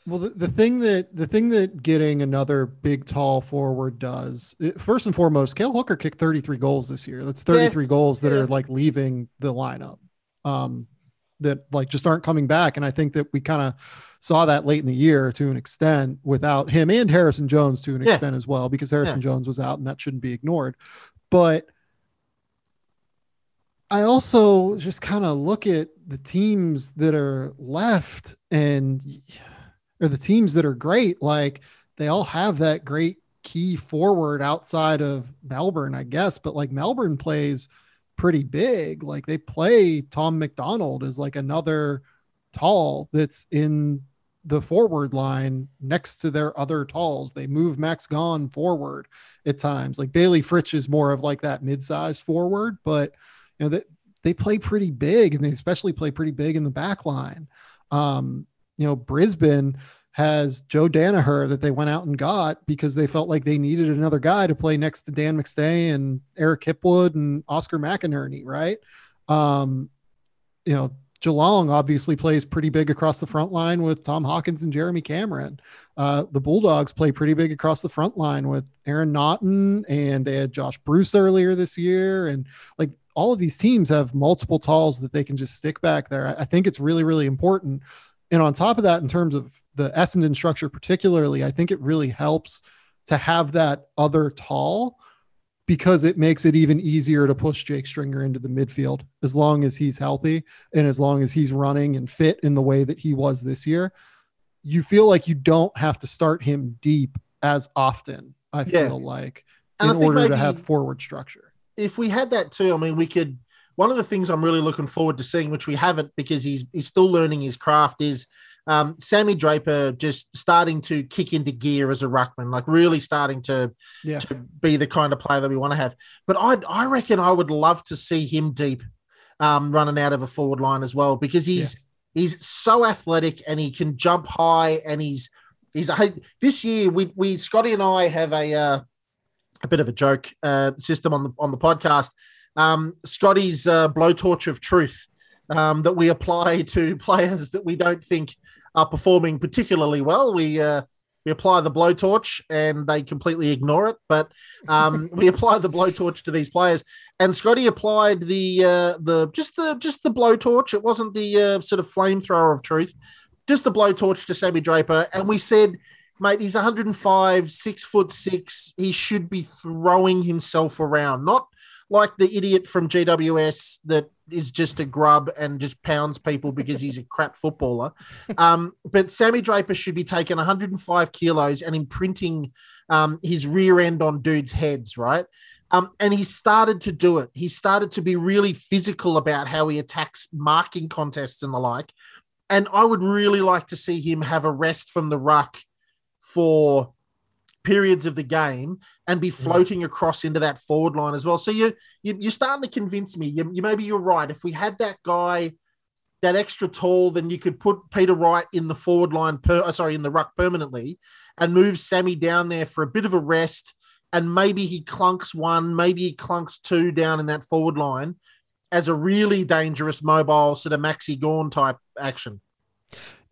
Well, the, the thing that the thing that getting another big tall forward does, it, first and foremost, Cale Hooker kicked 33 goals this year. That's 33 yeah. goals that yeah. are like leaving the lineup. Um, that like just aren't coming back. And I think that we kind of saw that late in the year to an extent without him and Harrison Jones to an yeah. extent as well, because Harrison Jones was out and that shouldn't be ignored. But I also just kind of look at the teams that are left and or the teams that are great, like they all have that great key forward outside of Melbourne, I guess. But like Melbourne plays pretty big. Like they play Tom McDonald as like another tall that's in the forward line next to their other talls. They move Max Gawn forward at times. Like Bailey Fritsch is more of like that mid-sized forward, but you know they, they play pretty big and they especially play pretty big in the back line. Um, you know, Brisbane has Joe Daniher that they went out and got because they felt like they needed another guy to play next to Dan McStay and Eric Hipwood and Oscar McInerney, right? Um, you know, Geelong obviously plays pretty big across the front line with Tom Hawkins and Jeremy Cameron. Uh, the Bulldogs play pretty big across the front line with Aaron Naughton, and they had Josh Bruce earlier this year. And like all of these teams have multiple talls that they can just stick back there. I think it's really, really important. And on top of that, in terms of the Essendon structure, particularly, I think it really helps to have that other tall because it makes it even easier to push Jake Stringer into the midfield as long as he's healthy and as long as he's running and fit in the way that he was this year. You feel like you don't have to start him deep as often, I yeah. feel like, in order to have forward structure. If we had that too, I mean, we could. One of the things I'm really looking forward to seeing, which we haven't because he's he's still learning his craft, is um, Sammy Draper just starting to kick into gear as a ruckman, like really starting to, yeah. to be the kind of player that we want to have. But I I reckon I would love to see him deep, um, running out of a forward line as well because he's yeah. he's so athletic and he can jump high and he's he's this year we we Scotty and I have a uh, a bit of a joke uh, system on the on the podcast. Um, Scotty's uh, blowtorch of truth um, that we apply to players that we don't think are performing particularly well. We uh, we apply the blowtorch and they completely ignore it, but um, we apply the blowtorch to these players. And Scotty applied the uh, the just the just the blowtorch. It wasn't the uh, sort of flamethrower of truth, just the blowtorch to Sammy Draper. And we said, mate, he's 105, six foot six. He should be throwing himself around, not like the idiot from GWS that is just a grub and just pounds people because he's a crap footballer. Um, but Sammy Draper should be taking 105 kilos and imprinting um, his rear end on dudes' heads, right? Um, and he started to do it. He started to be really physical about how he attacks marking contests and the like. And I would really like to see him have a rest from the ruck for periods of the game and be floating yeah. across into that forward line as well. So you, you are starting to convince me. You, you, maybe you're right. If we had that guy, that extra tall, then you could put Peter Wright in the forward line. Per, uh, sorry, in the ruck permanently, and move Sammy down there for a bit of a rest. And maybe he clunks one, maybe he clunks two down in that forward line as a really dangerous mobile sort of Maxi Gawn type action.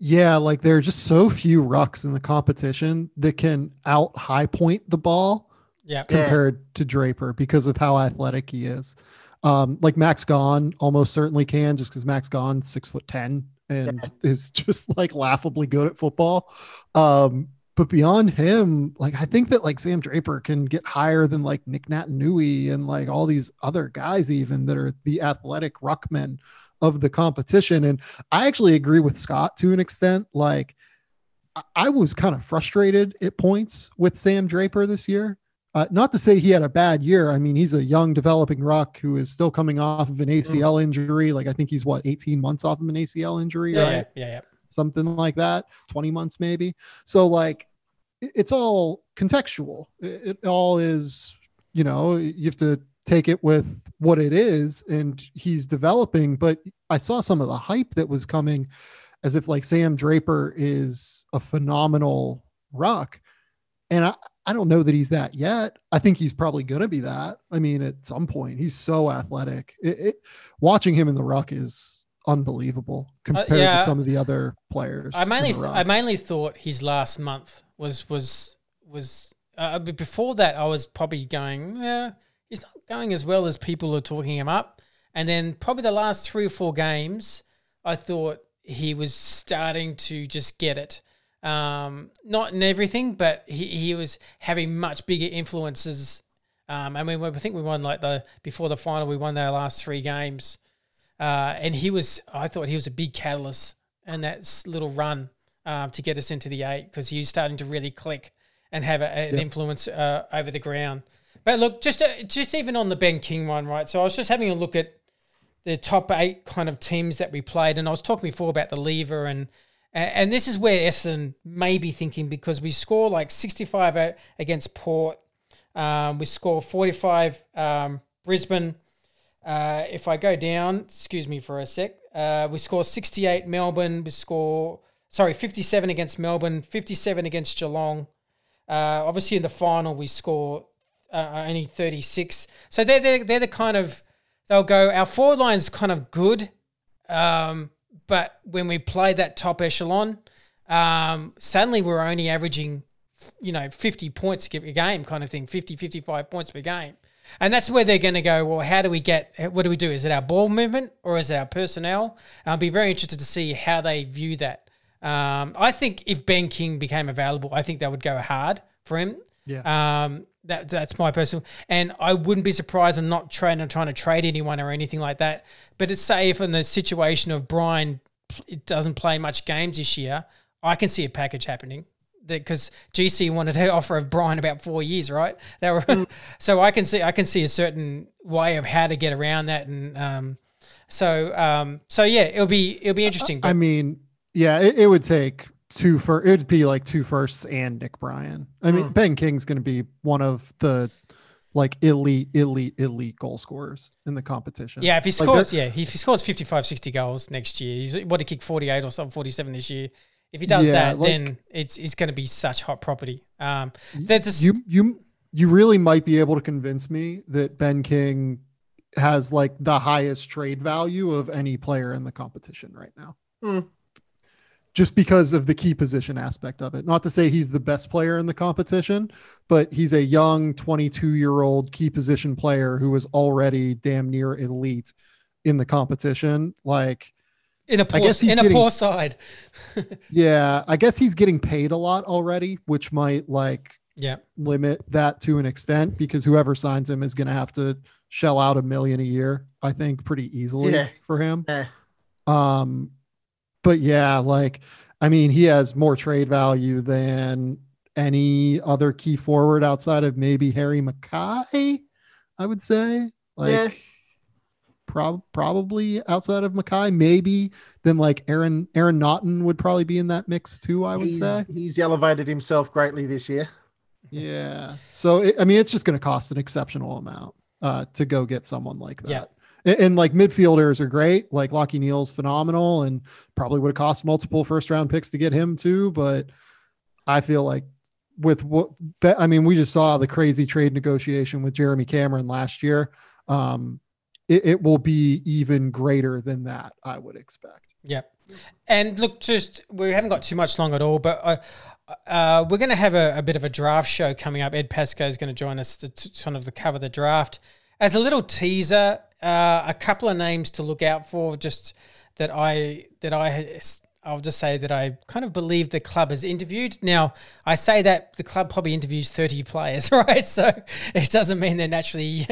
Yeah, like there are just so few rucks in the competition that can out high point the ball yeah. compared yeah. to Draper because of how athletic he is. Um, like Max Gawn almost certainly can just because Max Gawn six foot ten and yeah. is just like laughably good at football. Um, but beyond him, like I think that like Sam Draper can get higher than like Nick Naitanui and like all these other guys even that are the athletic ruckmen of the competition. And I actually agree with Scott to an extent. Like, I was kind of frustrated at points with Sam Draper this year. Uh, not to say he had a bad year. I mean, he's a young developing ruck who is still coming off of an ACL mm. injury. Like, I think he's what, 18 months off of an ACL injury, yeah, right? Yeah, yeah, yeah. Something like that, 20 months maybe. So, like, it's all contextual. It all is, you know, you have to take it with what it is and he's developing but i saw some of the hype that was coming as if like sam draper is a phenomenal ruck and i I don't know that he's that yet. I think he's probably going to be that. I mean, at some point, he's so athletic. It, it, watching him in the ruck is unbelievable compared uh, yeah, to some of the other players. I mainly, th- I mainly thought his last month was was was. Uh, before that, I was probably going, yeah, he's not going as well as people are talking him up. And then probably the last three or four games, I thought he was starting to just get it. Um, not in everything, but he, he was having much bigger influences. Um, I mean, I think we won like the before the final, we won their last three games, uh, and he was. I thought he was a big catalyst in that little run um, to get us into the eight because he was starting to really click and have a, an yep. influence uh, over the ground. But look, just uh, just even on the Ben King one, right? So I was just having a look at the top eight kind of teams that we played, and I was talking before about the lever, and and this is where Essendon may be thinking because we score like sixty five against Port, um, we score forty five um, Brisbane. Uh, if I go down, excuse me for a sec, uh, we score sixty eight Melbourne. We score sorry fifty seven against Melbourne, fifty seven against Geelong. Uh, obviously, in the final, we score uh, only 36. So they're, they're, they're the kind of, they'll go, our forward line's kind of good. Um, but when we play that top echelon, um, suddenly we're only averaging, you know, 50 points a game kind of thing, 50, 55 points per game. And that's where they're going to go. Well, how do we get? What do we do? Is it our ball movement or is it our personnel? I'll be very interested to see how they view that. Um, I think if Ben King became available, I think that would go hard for him. Yeah. Um, that that's my personal, and I wouldn't be surprised. I'm not trying to trying to trade anyone or anything like that. But it's say if in the situation of Bryan, it doesn't play much games this year, I can see a package happening because GC wanted to offer of Bryan about four years, right? That were, mm. so I can see I can see a certain way of how to get around that, and um, so um, so yeah, it'll be it'll be interesting. But, I mean, yeah, it, it would take two for it would be like two firsts and Nick Bryan. I mean, mm. Ben King's going to be one of the like elite, elite, elite goal scorers in the competition. Yeah, if he scores, like yeah, if he scores 55, 60 goals next year, he's what he kick 48 or something, 47 this year. If he does yeah, that, like, then it's it's going to be such hot property. Um, just, you you you really might be able to convince me that Ben King has like the highest trade value of any player in the competition right now. Mm. Just because of the key position aspect of it. Not to say he's the best player in the competition, but he's a young 22 year old key position player who is already damn near elite in the competition. Like, in a poor, in getting, a poor side. yeah, I guess he's getting paid a lot already, which might like yeah limit that to an extent because whoever signs him is going to have to shell out a million a year. I think pretty easily yeah. for him. Yeah. Um, but yeah, like I mean, he has more trade value than any other key forward outside of maybe Harry McKay. I would say like. Yeah prob- probably outside of McKay, maybe then like Aaron Aaron Naughton would probably be in that mix too. I would he's, say he's elevated himself greatly this year. Yeah, so it, I mean, it's just going to cost an exceptional amount uh, to go get someone like that. Yeah. And, and like midfielders are great. Like Lachie Neale's phenomenal, and probably would have cost multiple first round picks to get him too. But I feel like with what I mean, we just saw the crazy trade negotiation with Jeremy Cameron last year. Um, it, it will be even greater than that, I would expect. Yep. And look, just we haven't got too much long at all, but uh, uh, we're going to have a, a, bit of a draft show coming up. Ed Pascoe is going to join us to, to sort of cover the draft. As a little teaser, uh, a couple of names to look out for, just that I that I I'll just say that I kind of believe the club has interviewed. Now, I say that the club probably interviews 30 players, right? So it doesn't mean they're naturally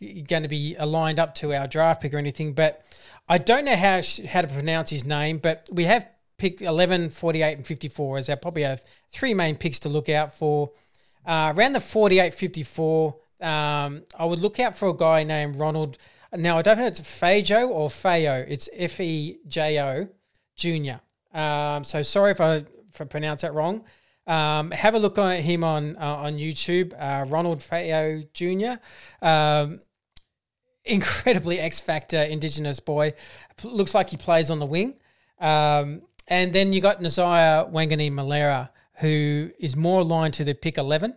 going to be aligned up to our draft pick or anything. But I don't know how, how to pronounce his name, but we have picked 11, 48, and 54 as our probably have three main picks to look out for. Uh, around the 48, 54, um, I would look out for a guy named Ronald. Now, I don't know if it's Fejo or Feo. It's F E J O Jr. Um, so sorry if I, if I pronounce that wrong. Um, have a look at him on uh, on YouTube, uh, Ronald Feo Jr. Um, incredibly X Factor Indigenous boy. Looks like he plays on the wing. Um, and then you got Nasiah Wanganeen-Milera, who is more aligned to the pick 11.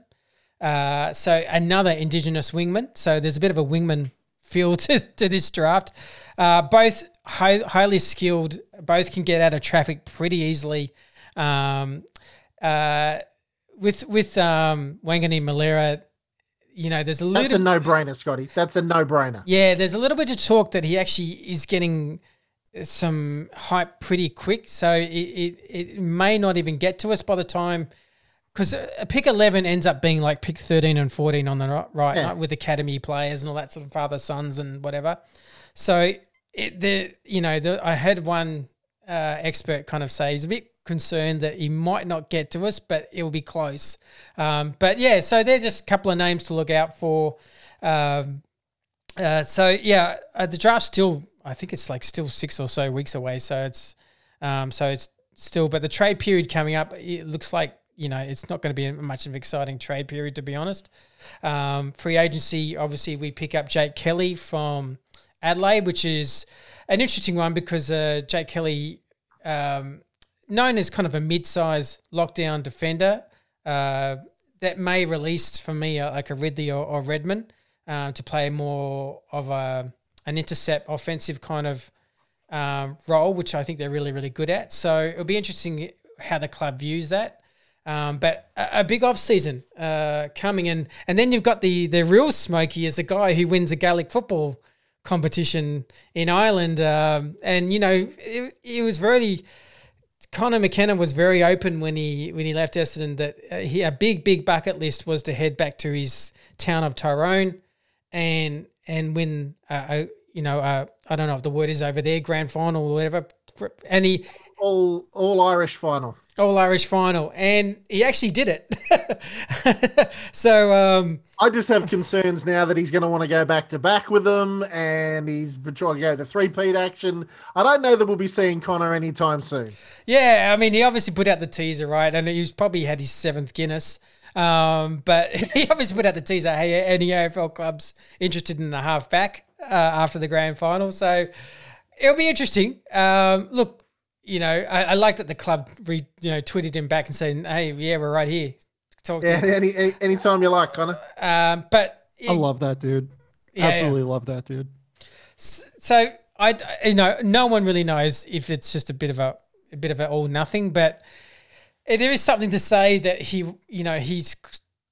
Uh, so another Indigenous wingman. So there's a bit of a wingman feel to, to this draft. Uh, both high, highly skilled, both can get out of traffic pretty easily. Um, uh, with with um, Wanganeen-Milera, you know, there's a little. That's a no-brainer, Scotty. That's a no-brainer. Yeah, there's a little bit of talk that he actually is getting some hype pretty quick, so it, it, it may not even get to us by the time because a pick 11 ends up being like pick 13 and 14 on the right yeah. with academy players and all that sort of father sons and whatever. So it, the you know the, i had one uh, expert kind of say he's a bit concerned that he might not get to us but it will be close. Um, but yeah so they're just a couple of names to look out for. Um, uh, so yeah uh, the draft still i think it's like still six or so weeks away so it's um, so it's still but the trade period coming up it looks like you know, it's not going to be much of an exciting trade period, to be honest. Um, free agency, obviously, we pick up Jake Kelly from Adelaide, which is an interesting one because uh, Jake Kelly, um, known as kind of a mid-size lockdown defender, uh, that may release for me uh, like a Ridley or, or Redman uh, to play more of a an intercept offensive kind of um, role, which I think they're really really good at. So it'll be interesting how the club views that. Um, but a, a, big off season uh, coming in, and then you've got the the real smoky is a guy who wins a Gaelic football competition in Ireland, um, and you know it, it, was very. Conor McKenna was very open when he when he left Essendon that uh, he a big big bucket list was to head back to his town of Tyrone, and and win a, you know uh, I don't know if the word is over there grand final or whatever, and he all all Irish final. All Irish final, and he actually did it. so um, I just have concerns now that he's going to want to go back to back with them, and he's trying to go the three peat action. I don't know that we'll be seeing Conor anytime soon. Yeah, I mean, he obviously put out the teaser, right, and he's probably had his seventh Guinness. Um, but he obviously put out the teaser. Hey, any AFL clubs interested in a halfback uh, after the grand final? So it'll be interesting. Um, look, you know, I, I like that the club re, you know tweeted him back and saying, "Hey, yeah, we're right here." Talk yeah, any, any anytime you like, Conor." Um, but I love that dude. Yeah, Absolutely yeah. love that dude. So I, you know, no one really knows if it's just a bit of a, a bit of a all nothing, but there is something to say that he, you know, he's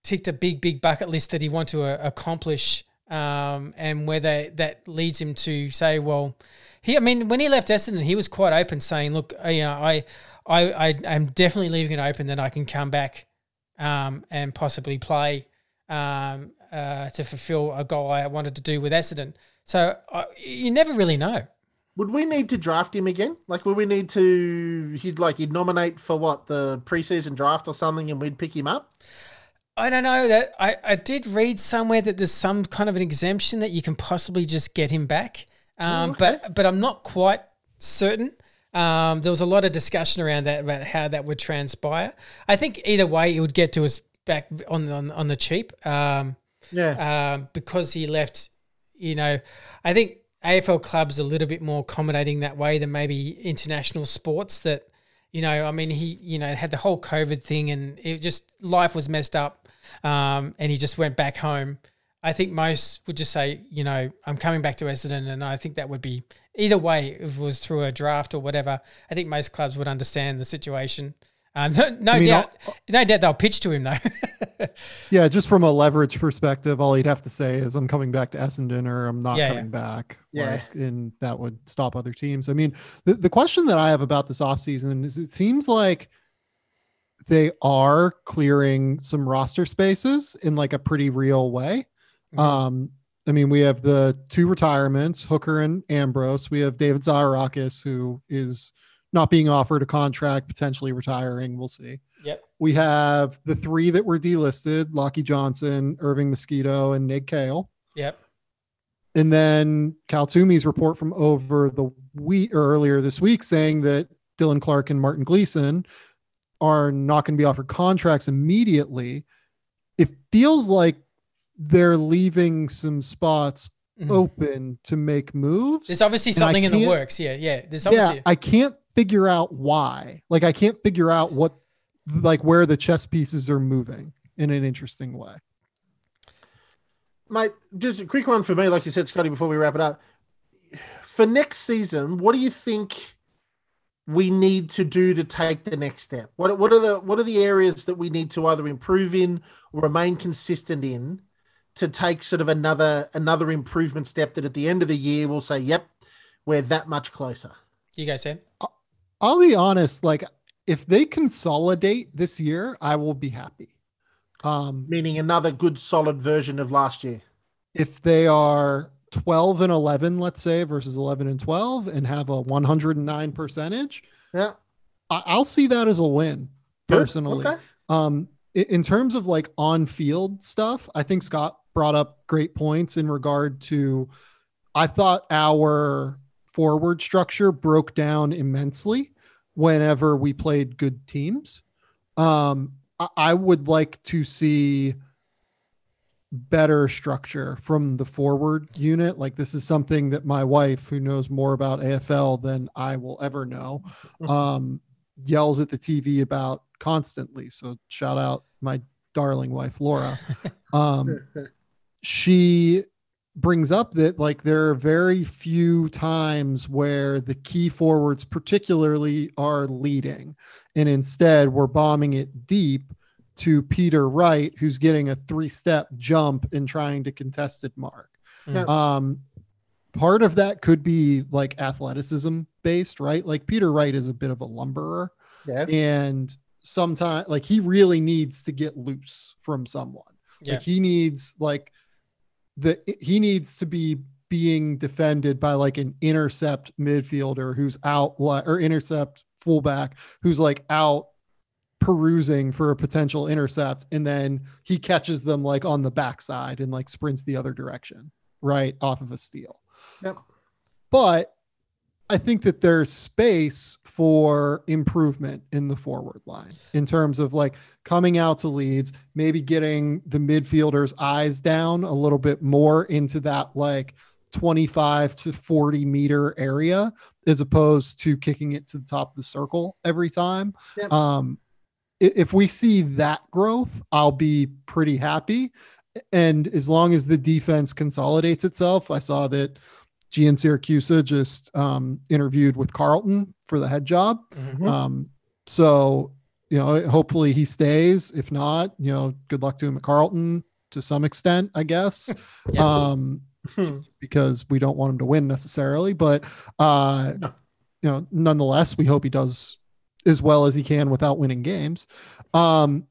ticked a big, big bucket list that he want to uh, accomplish, um, and whether that leads him to say, well, he, I mean, when he left Essendon, he was quite open, saying, "Look, uh, you know, I, I, I am definitely leaving it open that I can come back, um, and possibly play, um, uh, to fulfil a goal I wanted to do with Essendon." So uh, you never really know. Would we need to draft him again? Like, would we need to? He'd like he'd nominate for what the preseason draft or something, and we'd pick him up. I don't know that I, I did read somewhere that there's some kind of an exemption that you can possibly just get him back. Um, okay. But but I'm not quite certain. Um, there was a lot of discussion around that about how that would transpire. I think either way, it would get to us back on on, on the cheap. Um, yeah. Um, because he left, you know, I think AFL clubs a little bit more accommodating that way than maybe international sports. That you know, I mean, he you know had the whole COVID thing, and it just life was messed up, um, and he just went back home. I think most would just say, you know, I'm coming back to Essendon, and I think that would be either way, if it was through a draft or whatever. I think most clubs would understand the situation. Uh, no, no I mean, doubt, I'll, no doubt they'll pitch to him though. yeah, just from a leverage perspective, all he'd have to say is, "I'm coming back to Essendon," or "I'm not yeah, coming yeah. back." Yeah, like, and that would stop other teams. I mean, the the question that I have about this offseason is, it seems like they are clearing some roster spaces in like a pretty real way. Mm-hmm. Um, I mean, we have the two retirements, Hooker and Ambrose. We have David Zaharakis, who is not being offered a contract, potentially retiring. We'll see. Yep. We have the three that were delisted: Lachie Johnson, Irving Mosquito, and Nick Kale. Yep. And then Cal Twomey's report from over the week earlier this week saying that Dylan Clarke and Martin Gleeson are not going to be offered contracts immediately. It feels like they're leaving some spots mm-hmm. open to make moves. There's obviously something in the works. Yeah, yeah. There's obviously yeah. I can't figure out why. Like I can't figure out what, like where the chess pieces are moving in an interesting way. Mate, just a quick one for me. Like you said, Scotty, before we wrap it up, for next season, what do you think? we need to do to take the next step? What what are the what are the areas that we need to either improve in or remain consistent in to take sort of another another improvement step that at the end of the year we'll say, yep, we're that much closer. You guys said? I'll be honest, like if they consolidate this year, I will be happy. Um, Meaning another good solid version of last year. If they are 12 and 11, let's say, versus 11 and 12 and have a 109 percentage, yeah, I- will see that as a win personally. Okay. Um, in terms of like on field stuff, I think Scott brought up great points in regard to I thought our forward structure broke down immensely whenever we played good teams. Um, I, I would like to see better structure from the forward unit. Like this is something that my wife, who knows more about AFL than I will ever know, um, yells at the TV about constantly. So shout out my darling wife, Laura. Um, she brings up that like there are very few times where the key forwards particularly are leading and instead we're bombing it deep to Peter Wright who's getting a three step jump and trying to contested mark. Yeah. Um part of that could be like athleticism based, right? Like Peter Wright is a bit of a lumberer. Yeah. And sometimes like he really needs to get loose from someone. Yeah. Like he needs like the he needs to be being defended by like an intercept midfielder who's out or intercept fullback who's like out perusing for a potential intercept and then he catches them like on the backside and like sprints the other direction right off of a steal. Yep. But I think that there's space for improvement in the forward line in terms of like coming out to leads, maybe getting the midfielders' eyes down a little bit more into that like 25 to 40 meter area as opposed to kicking it to the top of the circle every time. Yep. Um, if we see that growth, I'll be pretty happy. And as long as the defense consolidates itself, I saw that Giansiracusa just um, interviewed with Carlton for the head job. Mm-hmm. Um, so, you know, hopefully he stays. If not, you know, good luck to him at Carlton to some extent, I guess. yeah. Um, because we don't want him to win necessarily, but uh, no. you know, nonetheless, we hope he does as well as he can without winning games. Um,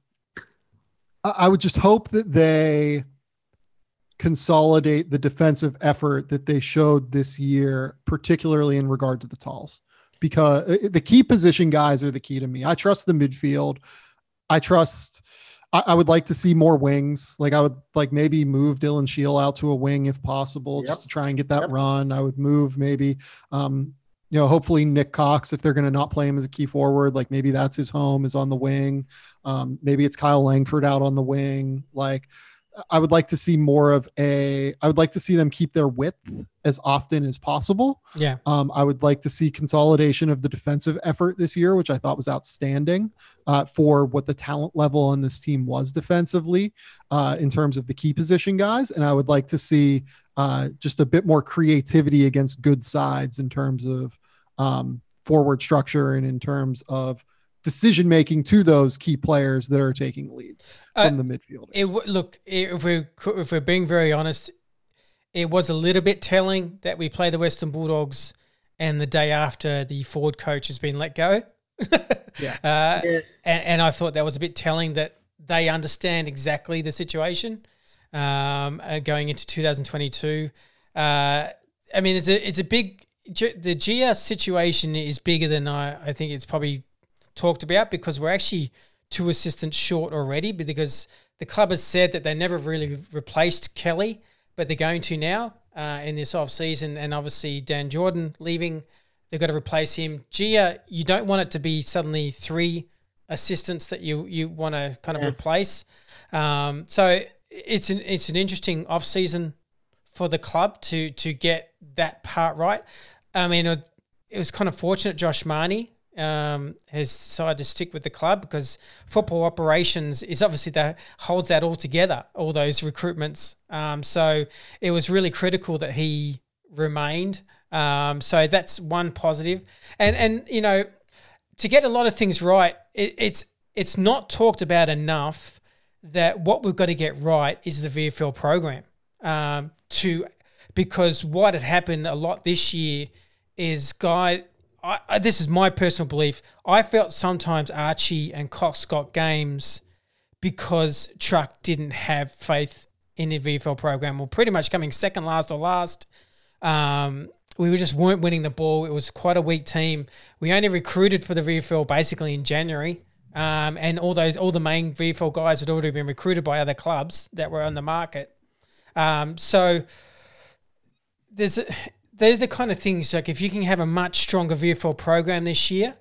I, I would just hope that they consolidate the defensive effort that they showed this year, particularly in regard to the talls, because uh, the key position guys are the key to me. I trust the midfield. I trust. I, I would like to see more wings. Like I would like maybe move Dylan Shiel out to a wing if possible, yep. just to try and get that yep. run. I would move maybe. Um, you know, hopefully Nick Cox, if they're going to not play him as a key forward, like maybe that's his home is on the wing. Um, maybe it's Kyle Langford out on the wing. Like, I would like to see more of a. I would like to see them keep their width as often as possible. Yeah. Um, I would like to see consolidation of the defensive effort this year, which I thought was outstanding uh, for what the talent level on this team was defensively uh, in terms of the key position guys. And I would like to see uh, just a bit more creativity against good sides in terms of um, forward structure and in terms of decision making to those key players that are taking leads uh, the midfield. It, look, if we if we're being very honest, it was a little bit telling that we play the Western Bulldogs, and the day after the Ford coach has been let go. yeah. Uh, yeah. And, and, I thought that was a bit telling that they understand exactly the situation um, uh, going into 2022. Uh, I mean, it's a it's a big the GS situation is bigger than I, I think it's probably talked about because we're actually two assistants short already because the club has said that they never really replaced Kelly, but they're going to now uh, in this off season. And obviously, Dan Jordan leaving, they've got to replace him. Gia, you don't want it to be suddenly three assistants that you you want to kind of yeah. replace. Um, so it's an it's an interesting off season for the club to to get that part right. I mean, it, was kind of fortunate Josh Mahoney um, has decided to stick with the club because football operations is obviously that holds that all together, all those recruitments. Um, so it was really critical that he remained. Um, so that's one positive, and and you know, to get a lot of things right, it, it's it's not talked about enough that what we've got to get right is the VFL program. Um, to because what had happened a lot this year is guy I, I, this is my personal belief. I felt sometimes Archie and Cox got games because Truck didn't have faith in the VFL program. Well, pretty much coming second last or last. Um, we just weren't winning the ball. It was quite a weak team. We only recruited for the VFL basically in January. Um, and all those all the main VFL guys had already been recruited by other clubs that were on the market. Um, so there's they're the kind of things like if you can have a much stronger VFL program this year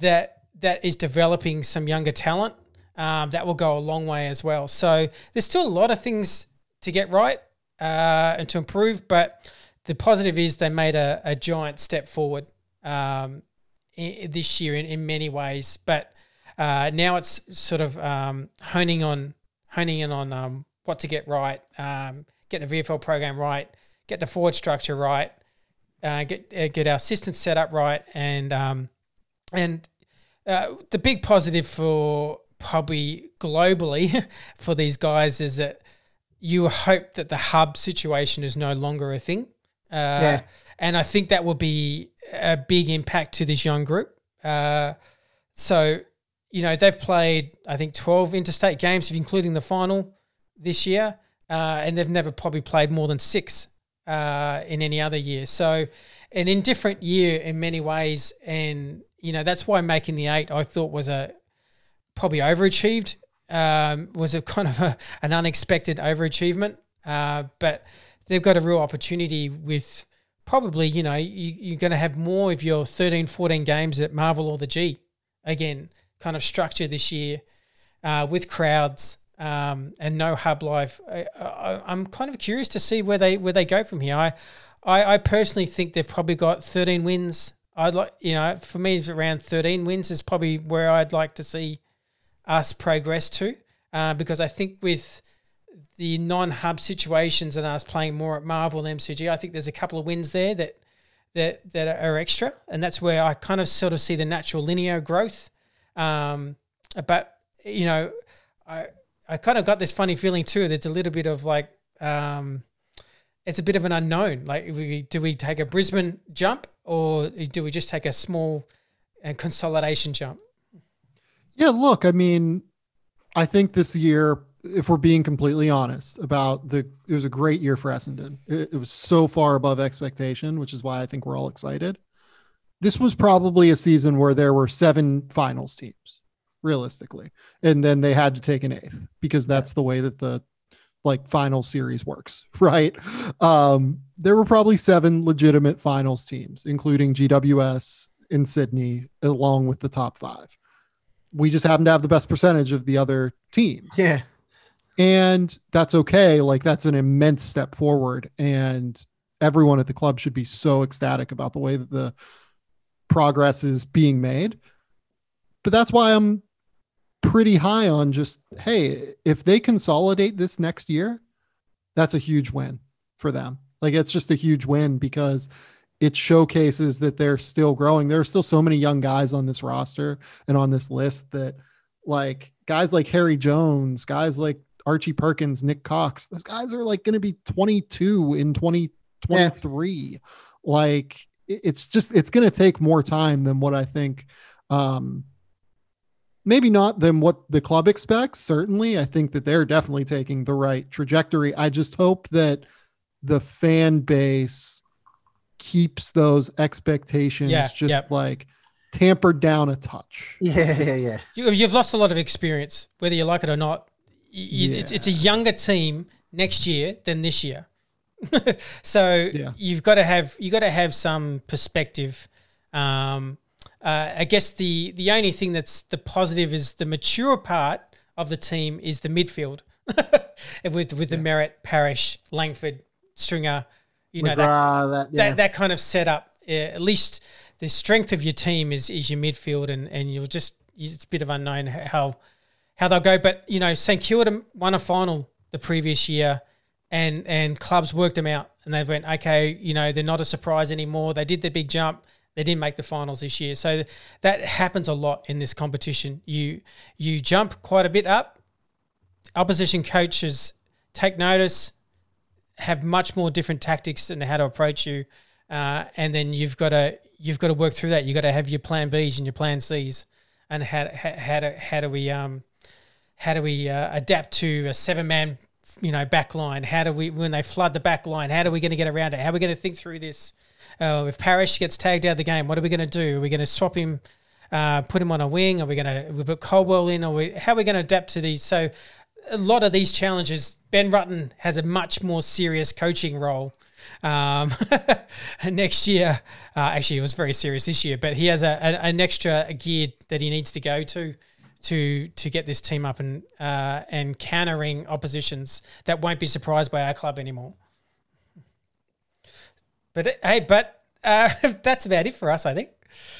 that that is developing some younger talent, um, that will go a long way as well. So there's still a lot of things to get right uh, and to improve, but the positive is they made a, a giant step forward um, in, this year in, in many ways. But uh, now it's sort of um, honing on honing in on um, what to get right, um, get the VFL program right get the forward structure right, uh, get uh, get our systems set up right, and um, and uh, the big positive for probably globally for these guys is that you hope that the hub situation is no longer a thing. Uh, yeah. And I think that will be a big impact to this young group. Uh, so, you know, they've played, I think, 12 interstate games, including the final this year. Uh, and they've never probably played more than six uh, in any other year. So, an indifferent year in many ways. And, you know, that's why making the eight I thought was a probably overachieved. Um, was a kind of a, an unexpected overachievement. Uh, but they've got a real opportunity with probably, you know, you, are going to have more of your 13, 14 games at Marvel or the G again, kind of structure this year uh, with crowds um, and no hub life. I, am kind of curious to see where they where they go from here. I, I, I personally think they've probably got 13 wins. I'd like, you know, for me, it's around 13 wins is probably where I'd like to see us progress to, uh, because I think with the non-hub situations and us playing more at Marvel and MCG, I think there's a couple of wins there that that that are extra, and that's where I kind of sort of see the natural linear growth. Um, but you know, I I kind of got this funny feeling too. There's a little bit of like, um, it's a bit of an unknown. Like, we, do we take a Brisbane jump or do we just take a small and uh, consolidation jump? Yeah, look, I mean, I think this year if we're being completely honest about the it was a great year for Essendon. It, it, was so far above expectation, which is why I think we're all excited. This was probably a season where there were seven finals teams, realistically, and then they had to take an eighth because that's the way that the like final series works, right? Um, there were probably seven legitimate finals teams, including GWS in Sydney, along with the top five. We just happen to have the best percentage of the other teams. Yeah and that's okay like that's an immense step forward and everyone at the club should be so ecstatic about the way that the progress is being made but that's why i'm pretty high on just hey if they consolidate this next year that's a huge win for them like it's just a huge win because it showcases that they're still growing there are still so many young guys on this roster and on this list that like guys like harry jones guys like Archie Perkins, Nick Cox. Those guys are like going to be 22 in 2023. Yeah. Like it's just it's going to take more time than what I think um maybe not than what the club expects certainly i think that they're definitely taking the right trajectory i just hope that the fan base keeps those expectations yeah, just yep. like tampered down a touch yeah yeah yeah you, you've lost a lot of experience whether you like it or not you, yeah. it's, it's a younger team next year than this year. so yeah. you've got to have you got to have some perspective. Um, uh, I guess the the only thing that's the positive is the mature part of the team is the midfield with with the Merrett, Parish, Langford, Stringer, you know McGrath, that that, yeah. that, that kind of setup. Yeah, at least the strength of your team is is your midfield, and and you'll just it's a bit of unknown how how they'll go. But you know, St Kilda won a final the previous year, and and clubs worked them out, and they went, okay, you know, they're not a surprise anymore. They did the big jump. They didn't make the finals this year, so that happens a lot in this competition. You you jump quite a bit up. Opposition coaches take notice, have much more different tactics and how to approach you, uh, and then you've got to you've got to work through that. You've got to have your plan Bs and your plan Cs, and how how, do how do we um how do we uh, adapt to a seven man, you know, back line? How do we, when they flood the back line, how are we going to get around it? How are we going to think through this? Uh, if Parish gets tagged out of the game, what are we going to do? Are we going to swap him, uh, put him on a wing? Are we going to put Caldwell in? Or we, how are we going to adapt to these? So, a lot of these challenges, Ben Rutten has a much more serious coaching role um, next year. Uh, actually, it was very serious this year, but he has a, a, an extra gear that he needs to go to to to get this team up and uh, and countering oppositions that won't be surprised by our club anymore. But hey, but uh, that's about it for us, I think.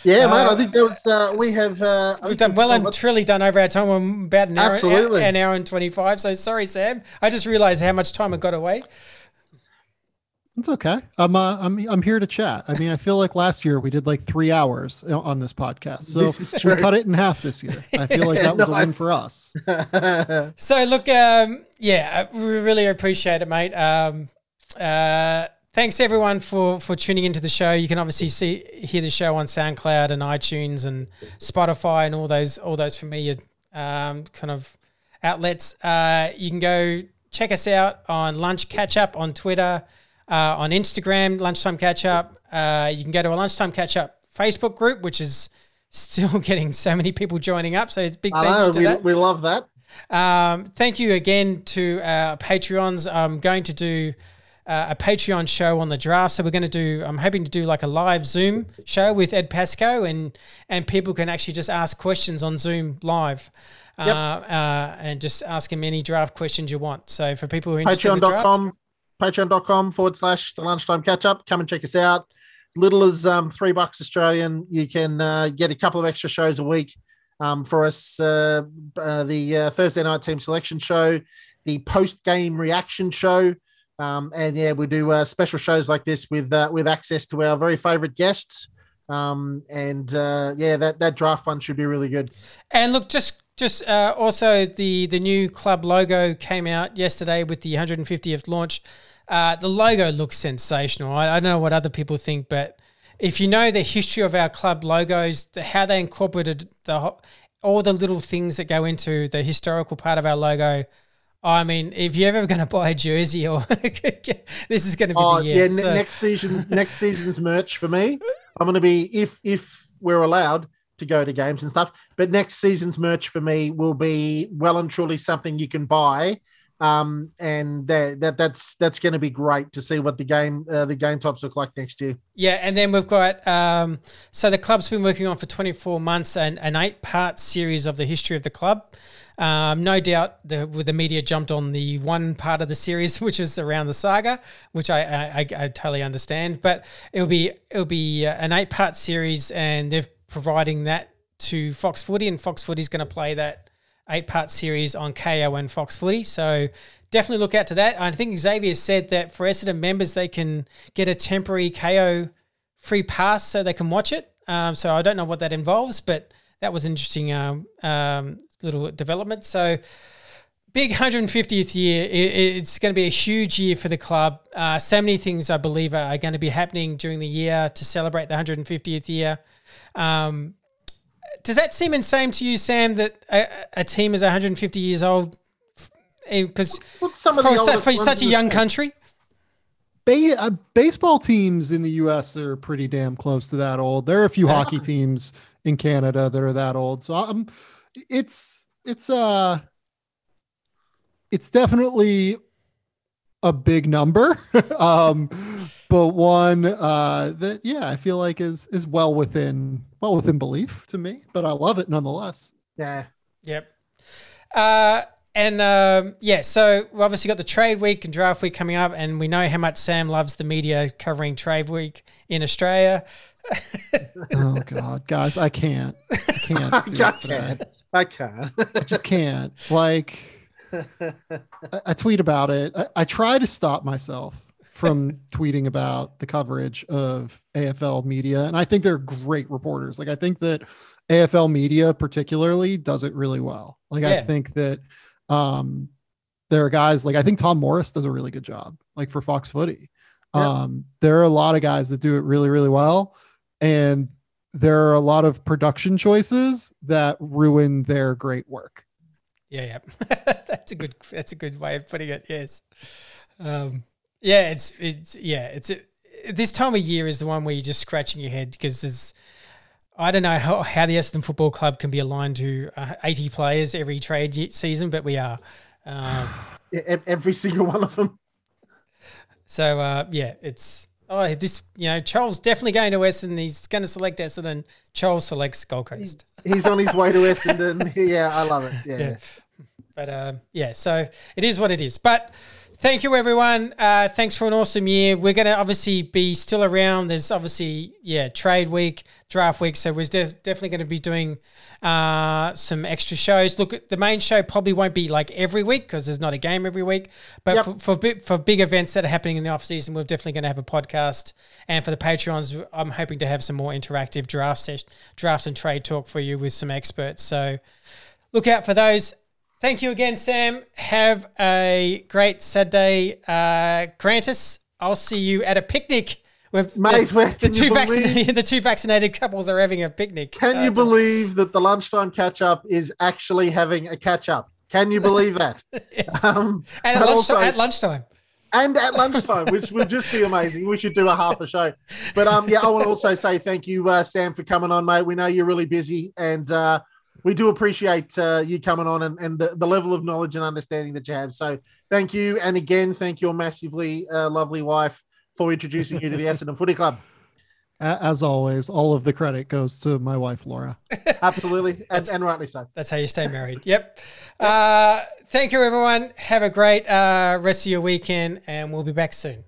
Yeah, uh, mate. I think that was uh, we have uh, we've done well and truly done over our time. We're about an hour, Absolutely. an hour and twenty five. So sorry, Sam. I just realised how much time I got away. It's okay. I'm uh, I'm I'm here to chat. I mean, I feel like last year we did like three hours on this podcast, so this we cut it in half this year. I feel like that was nice. a win for us. so look, um, yeah, we really appreciate it, mate. Um, uh, thanks everyone for for tuning into the show. You can obviously see hear the show on SoundCloud and iTunes and Spotify and all those all those familiar um, kind of outlets. Uh, you can go check us out on Lunch Catch Up on Twitter uh, on Instagram, Lunchtime Catch Up. Uh, you can go to a Lunchtime Catch Up Facebook group, which is still getting so many people joining up. So it's big thank know, you to we, that. we love that. Um, thank you again to our Patreons. I'm going to do uh, a Patreon show on the draft. So we're going to do. I'm hoping to do like a live Zoom show with Ed Pascoe, and and people can actually just ask questions on Zoom live. Yep. Uh, uh, and just ask him any draft questions you want. So for people who are interested Patreon.com in patreon.com forward slash the lunchtime catch up. Come and check us out. Little as um, three bucks Australian, you can uh, get a couple of extra shows a week um, for us. Uh, uh, the uh, Thursday night team selection show, the post game reaction show, um, and yeah, we do uh, special shows like this with uh, with access to our very favorite guests. Um, and uh, yeah, that that draft one should be really good. And look, just just uh, also the the new club logo came out yesterday with the 150th launch. Uh, the logo looks sensational. I, I, don't know what other people think, but if you know the history of our club logos, the, how they incorporated the all the little things that go into the historical part of our logo. I mean, if you're ever going to buy a jersey, or this is going to be oh, the year. Yeah, so. next season's next season's merch for me. I'm going to be if if we're allowed to go to games and stuff. But next season's merch for me will be well and truly something you can buy. Um, and that, that that's that's going to be great to see what the game uh, the game tops look like next year. Yeah, and then we've got um, so the club's been working on for 24 months and an eight part series of the history of the club. Um, no doubt the the media jumped on the one part of the series, which is around the saga, which I I, I, totally understand. But it'll be it'll be uh, an eight part series, and they're providing that to Fox Footy, and Fox Footy is going to play that eight part series on Kayo and Fox Footy. So definitely look out to that. I think Xavier said that for Essendon members, they can get a temporary Kayo free pass so they can watch it. Um, so I don't know what that involves, but that was interesting um, um, little development. So big 150th year. it's going to be a huge year for the club. Uh, so many things I believe are, are going to be happening during the year to celebrate the 150th year. Um, does that seem insane to you, Sam, that a, a team is 150 years old? Because for, for such a young country? Ba- uh, baseball teams in the U.S. are pretty damn close to that old. There are a few yeah. hockey teams in Canada that are that old. So I'm, it's it's uh, it's definitely a big number. um, but one uh, that yeah, I feel like is is well within well within belief to me. But I love it nonetheless. Yeah. Yep. Uh, and um, yeah, so we've obviously got the trade week and draft week coming up, and we know how much Sam loves the media covering trade week in Australia. oh God, guys, I can't. I can't. I can't. I can't. I just can't. Like, I, I tweet about it. I, I try to stop myself from tweeting about the coverage of AFL media. And I think they're great reporters. Like, I think that AFL media, particularly, does it really well. Like, yeah. I think that um, there are guys like I think Tom Morris does a really good job, like for Fox Footy. Yeah. Um, there are a lot of guys that do it really, really well. And there are a lot of production choices that ruin their great work. Yeah, yeah. that's a good that's a good way of putting it. Yes. Um, yeah, it's it's yeah, it's it, this time of year is the one where you're just scratching your head because there's I don't know how, how the Essendon Football Club can be aligned to uh, 80 players every trade season, but we are. Um, every single one of them. So uh, yeah, it's oh this you know Charles definitely going to Essendon. He's going to select Essendon. Charles selects Gold Coast. He's on his way to Essendon. yeah, I love it. Yeah. yeah. But uh, yeah, so it is what it is. But Thank you, everyone. Uh, thanks for an awesome year. We're going to obviously be still around. There's obviously, yeah, trade week, draft week. So we're de- definitely going to be doing uh, some extra shows. Look, the main show probably won't be like every week because there's not a game every week. But yep. for, for, big, for big events that are happening in the off season, we're definitely going to have a podcast. And for the Patreons, I'm hoping to have some more interactive draft session, draft and trade talk for you with some experts. So look out for those. Thank you again, Sam. Have a great Saturday. Uh, Grantis, I'll see you at a picnic. Where Mate, the, where the two vaccinated the two vaccinated couples are having a picnic. Can uh, you believe that the lunchtime catch up is actually having a catch up? Can you believe that? yes. um, and at, lunch, also, at lunchtime and at lunchtime, which would just be amazing. We should do a half a show. But um, yeah, I want to also say thank you, uh, Sam, for coming on, mate. We know you're really busy, and uh, we do appreciate uh, you coming on and, and the, the, level of knowledge and understanding that you have. So thank you. And again, thank your massively uh, lovely wife for introducing you to the Essendon Footy Club. As always, all of the credit goes to my wife, Laura. Absolutely. And, and, rightly so. That's how you stay married. Yep. Uh, thank you, everyone. Have a great uh, rest of your weekend, and we'll be back soon.